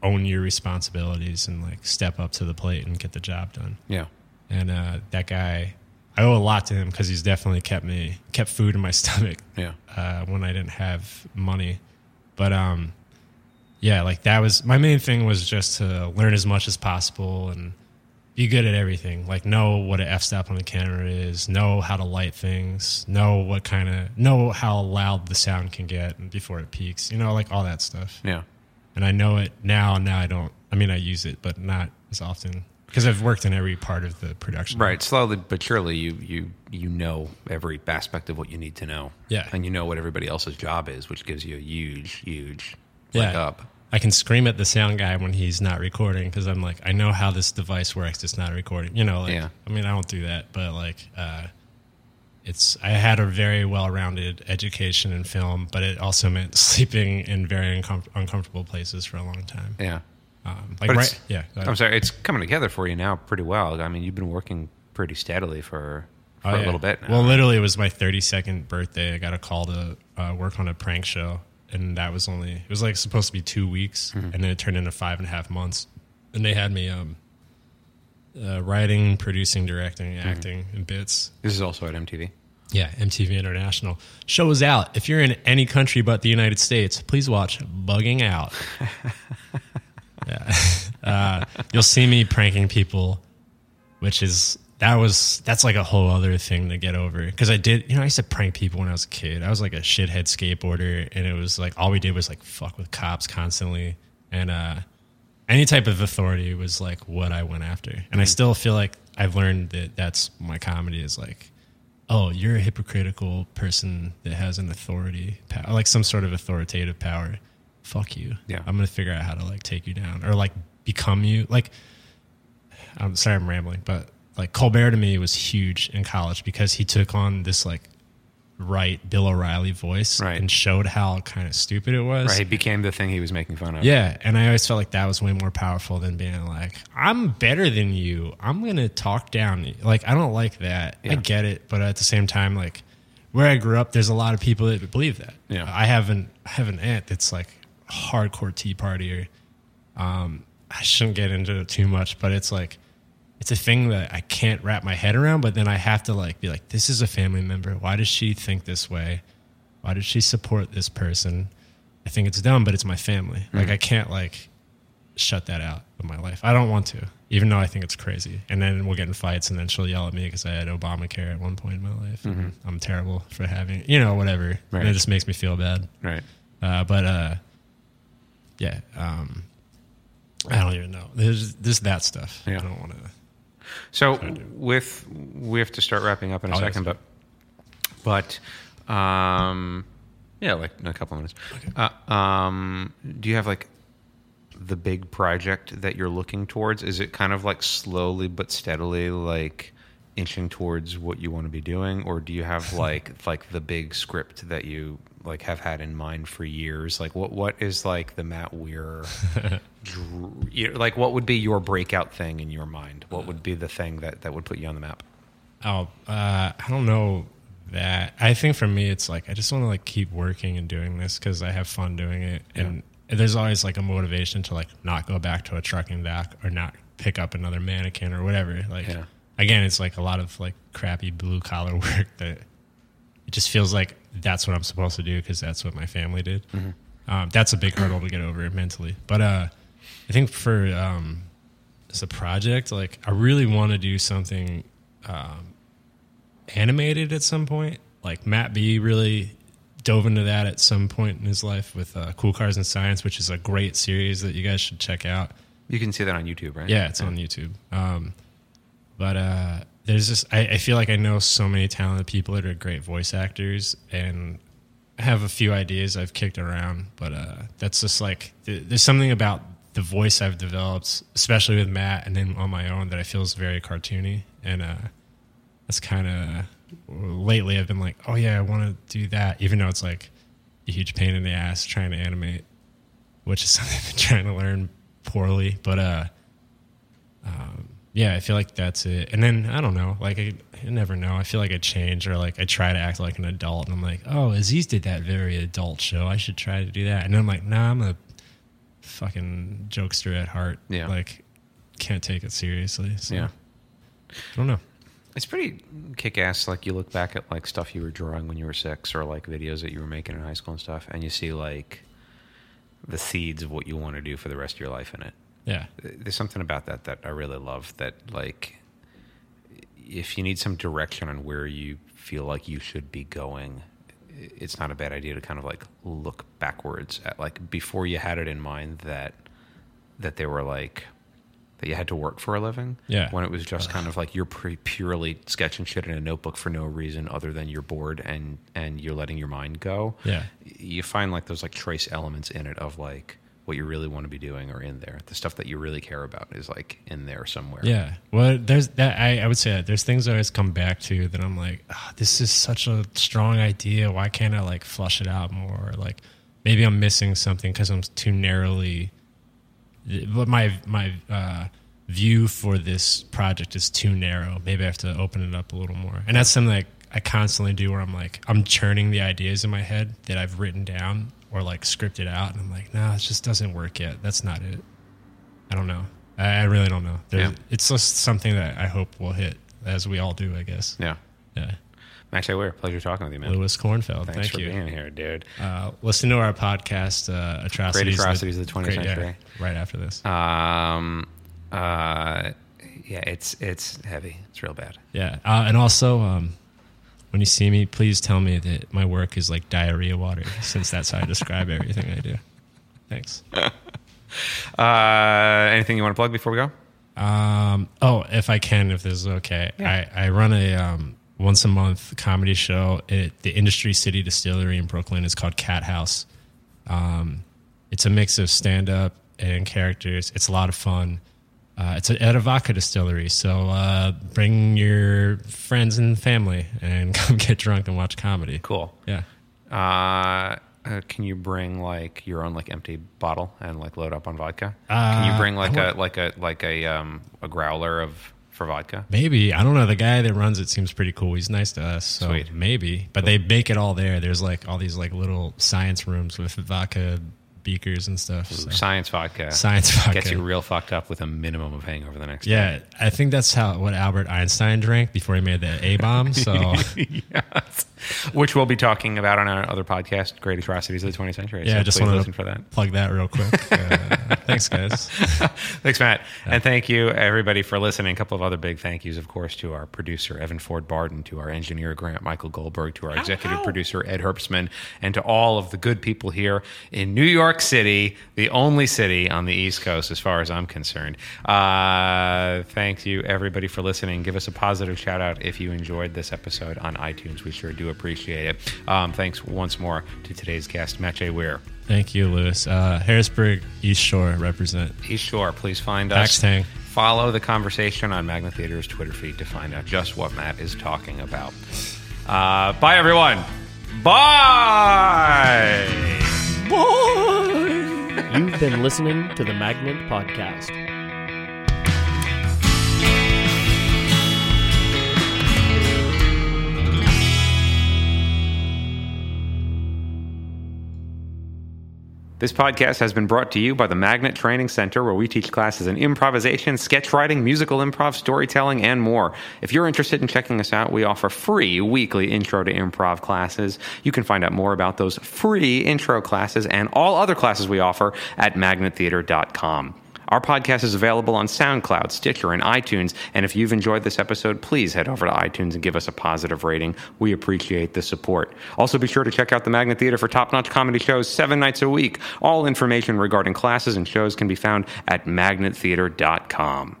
Speaker 2: own your responsibilities and like step up to the plate and get the job done.
Speaker 3: Yeah.
Speaker 2: And uh, that guy, I owe a lot to him because he's definitely kept me kept food in my stomach
Speaker 3: Yeah.
Speaker 2: uh, when I didn't have money. But um, yeah, like that was my main thing was just to learn as much as possible and be good at everything. Like know what an f stop on the camera is, know how to light things, know what kind of know how loud the sound can get before it peaks. You know, like all that stuff.
Speaker 3: Yeah.
Speaker 2: And I know it now. Now I don't. I mean, I use it, but not as often because I've worked in every part of the production.
Speaker 3: Right. Slowly but surely, you you you know every aspect of what you need to know.
Speaker 2: Yeah.
Speaker 3: And you know what everybody else's job is, which gives you a huge, huge leg
Speaker 2: Yeah.
Speaker 3: up.
Speaker 2: I can scream at the sound guy when he's not recording because I'm like, I know how this device works. It's not recording. You know, like,
Speaker 3: Yeah.
Speaker 2: I mean, I don't do that, but like, uh, it's, I had a very well rounded education in film, but it also meant sleeping in very uncom- uncomfortable places for a long time.
Speaker 3: Yeah.
Speaker 2: Um, like, right. Yeah.
Speaker 3: I'm sorry. It's coming together for you now pretty well. I mean, you've been working pretty steadily for, for
Speaker 2: Oh,
Speaker 3: a
Speaker 2: yeah.
Speaker 3: little bit now.
Speaker 2: Well, literally, it was my 32nd birthday. I got a call to uh, work on a prank show, and that was only it was like supposed to be two weeks,
Speaker 3: Mm-hmm.
Speaker 2: and then it turned into five and a half months. And they had me um, uh, writing, producing, directing,
Speaker 3: Mm-hmm.
Speaker 2: acting, and bits.
Speaker 3: this is also at MTV.
Speaker 2: Yeah, MTV International show is out. If you're in any country but the United States, please watch Bugging Out. yeah, uh, you'll see me pranking people, which is that was that's like a whole other thing to get over because I did you know I used to prank people when I was a kid. I was like a shithead skateboarder, and it was like all we did was like fuck with cops constantly, and uh, any type of authority was like what I went after, and I still feel like I've learned that that's my comedy is like oh, you're a hypocritical person that has an authority, like some sort of authoritative power. Fuck you.
Speaker 3: Yeah.
Speaker 2: I'm gonna figure out how to like take you down or like become you. Like, I'm sorry, I'm rambling, but like Colbert to me was huge in college because he took on this like right Bill O'Reilly voice
Speaker 3: Right.
Speaker 2: and showed how kind of stupid it was.
Speaker 3: Right. He became the thing he was making fun of.
Speaker 2: Yeah, and I always felt like that was way more powerful than being like, "I'm better than you. I'm gonna talk down." Like, I don't like that. I get it, but at the same time, like where I grew up, there's a lot of people that believe that.
Speaker 3: Yeah.
Speaker 2: I have an I have an aunt that's like hardcore Tea Partier. Um, I shouldn't get into it too much, but it's like it's a thing that I can't wrap my head around. But then I have to like be like, "This is a family member. Why does she think this way? Why does she support this person?" I think it's dumb, but it's my family. Like I can't like shut that out of my life. I don't want to, even though I think it's crazy. And then we'll get in fights, and then she'll yell at me because I had Obamacare at one point in my life. and I'm terrible for having, you know, whatever.
Speaker 3: Right.
Speaker 2: And it just makes me feel bad.
Speaker 3: Right.
Speaker 2: Uh, but uh, yeah, um, I don't even know. There's just that stuff.
Speaker 3: Yeah.
Speaker 2: I don't want to.
Speaker 3: So with we have to start wrapping up in a
Speaker 2: Oh, yes.
Speaker 3: second, but but um, yeah, like in a couple of minutes. Uh, um, do you have like the big project that you're looking towards? Is it kind of like slowly but steadily like inching towards what you want to be doing, or do you have like like the big script that you like have had in mind for years? Like what what is like the Matt Weir dr- like what would be your breakout thing in your mind? What would be the thing that that would put you on the map?
Speaker 2: Oh, uh, I don't know that. I think for me, it's like I just want to like keep working and doing this because I have fun doing it, and there's always like a motivation to like not go back to a trucking dock or not pick up another mannequin or whatever. Like
Speaker 3: Yeah.
Speaker 2: again, it's like a lot of like crappy blue collar work that it just feels like that's what I'm supposed to do because that's what my family did. Um, that's a big hurdle to get over mentally. But uh, I think for um, as a project, like I really want to do something um, animated at some point. Like Matt B really dove into that at some point in his life with uh, Cool Cars and Science, which is a great series that you guys should check out.
Speaker 3: You can see that on YouTube, right?
Speaker 2: Yeah, it's on YouTube. Um, but uh, there's just I, I feel like I know so many talented people that are great voice actors, and I have a few ideas I've kicked around. But uh, that's just like th- there's something about the voice I've developed, especially with Matt, and then on my own, that I feel is very cartoony, and uh, that's kind of lately I've been like, oh yeah, I want to do that, even though it's like a huge pain in the ass trying to animate, which is something I've been trying to learn poorly. But uh, um, yeah, I feel like that's it. And then I don't know, like I, I never know. I feel like I change or like I try to act like an adult, and I'm like, oh, Aziz did that very adult show. I should try to do that. And then I'm like, nah, I'm a fucking jokester at heart.
Speaker 3: Yeah.
Speaker 2: like can't take it seriously. So
Speaker 3: Yeah.
Speaker 2: I don't know.
Speaker 3: It's pretty kick ass. Like you look back at like stuff you were drawing when you were six, or like videos that you were making in high school and stuff, and you see like the seeds of what you want to do for the rest of your life in it.
Speaker 2: Yeah,
Speaker 3: There's something about that that I really love. That like, if you need some direction on where you feel like you should be going, it's not a bad idea to kind of like look backwards at like before you had it in mind that that they were like that you had to work for a living.
Speaker 2: Yeah.
Speaker 3: When it was just kind of like you're pre- purely sketching shit in a notebook for no reason other than you're bored and and you're letting your mind go.
Speaker 2: Yeah.
Speaker 3: You find like those like trace elements in it of like what you really want to be doing are in there. The stuff that you really care about is like in there somewhere.
Speaker 2: Yeah. Well, there's that. I, I would say that there's things I always come back to that I'm like, "Ah, this is such a strong idea. Why can't I like flush it out more? Like maybe I'm missing something because I'm too narrowly. But my my uh, view for this project is too narrow. Maybe I have to open it up a little more. And that's something like I constantly do where I'm like I'm churning the ideas in my head that I've written down or like script it out, and I'm like, no, it just doesn't work yet. That's not it. I don't know. I, I really don't know.
Speaker 3: Yeah.
Speaker 2: It's just something that I hope will hit, as we all do, I guess.
Speaker 3: Yeah.
Speaker 2: Yeah.
Speaker 3: Matt Weir, pleasure talking with you, man.
Speaker 2: Lewis Cornfeld,
Speaker 3: Thanks
Speaker 2: thank
Speaker 3: for
Speaker 2: you.
Speaker 3: being here, dude.
Speaker 2: Uh, listen to our podcast, uh, Atrocities.
Speaker 3: Atrocities of the 20th
Speaker 2: Great- yeah,
Speaker 3: Century.
Speaker 2: right after this.
Speaker 3: Um, uh, yeah, it's it's heavy. It's real bad.
Speaker 2: Yeah. Uh, and also, um, when you see me, please tell me that my work is like diarrhea water, since that's how I describe everything I do. Thanks.
Speaker 3: Uh, anything you want to plug before we go?
Speaker 2: Um, oh, if I can, if this is okay, I, I run a um, once a month comedy show at the Industry City Distillery in Brooklyn. It's called Cat House. Um, it's a mix of stand up and characters. It's a lot of fun. Uh, it's a, at a vodka distillery, so uh, bring your friends and family and come get drunk and watch comedy.
Speaker 3: Cool.
Speaker 2: Yeah.
Speaker 3: Uh, uh, can you bring like your own like empty bottle and like load up on vodka? can you
Speaker 2: Uh,
Speaker 3: bring like a like a like a um a growler of for vodka?
Speaker 2: Maybe I don't know. The guy that runs it seems pretty cool. He's nice to us, so
Speaker 3: Sweet.
Speaker 2: maybe. But they make it all there. There's like all these like little science rooms with vodka beakers and stuff. so-
Speaker 3: Science vodka.
Speaker 2: Science vodka.
Speaker 3: Gets you real fucked up with a minimum of hangover the next day.
Speaker 2: yeah, I think that's how what Albert Einstein drank before he made the A bomb. So
Speaker 3: yes. Which we'll be talking about on our other podcast, Great Atrocities of the 20th Century.
Speaker 2: yeah,
Speaker 3: so
Speaker 2: just
Speaker 3: please
Speaker 2: wanted
Speaker 3: listen for that.
Speaker 2: plug that real quick. Uh, thanks, guys.
Speaker 3: Thanks, Matt. And thank you, everybody, for listening. A couple of other big thank yous, of course, to our producer, Evan Ford Barden, to our engineer, Grant Michael Goldberg, to our executive producer, Ed Herbstman, and to all of the good people here in New York City, the only city on the East Coast, as far as I'm concerned. Uh, thank you, everybody, for listening. Give us a positive shout out if you enjoyed this episode on iTunes. We sure do appreciate it. Um, thanks once more to today's guest, Matt J. Weir.
Speaker 2: Thank you, Lewis. Uh, Harrisburg East Shore represent.
Speaker 3: East Shore, please find us.
Speaker 2: Tank.
Speaker 3: Follow the conversation on Magnet Theater's Twitter feed to find out just what Matt is talking about. Uh, bye, everyone. Bye.
Speaker 4: You've been listening to the Magnet Podcast.
Speaker 3: This podcast has been brought to you by the Magnet Training Center, where we teach classes in improvisation, sketch writing, musical improv, storytelling, and more. If you're interested in checking us out, we offer free weekly intro to improv classes. You can find out more about those free intro classes and all other classes we offer at magnettheater.com. Our podcast is available on SoundCloud, Stitcher, and iTunes. And if you've enjoyed this episode, please head over to iTunes and give us a positive rating. We appreciate the support. Also, be sure to check out the Magnet Theater for top notch comedy shows seven nights a week. All information regarding classes and shows can be found at magnettheater.com.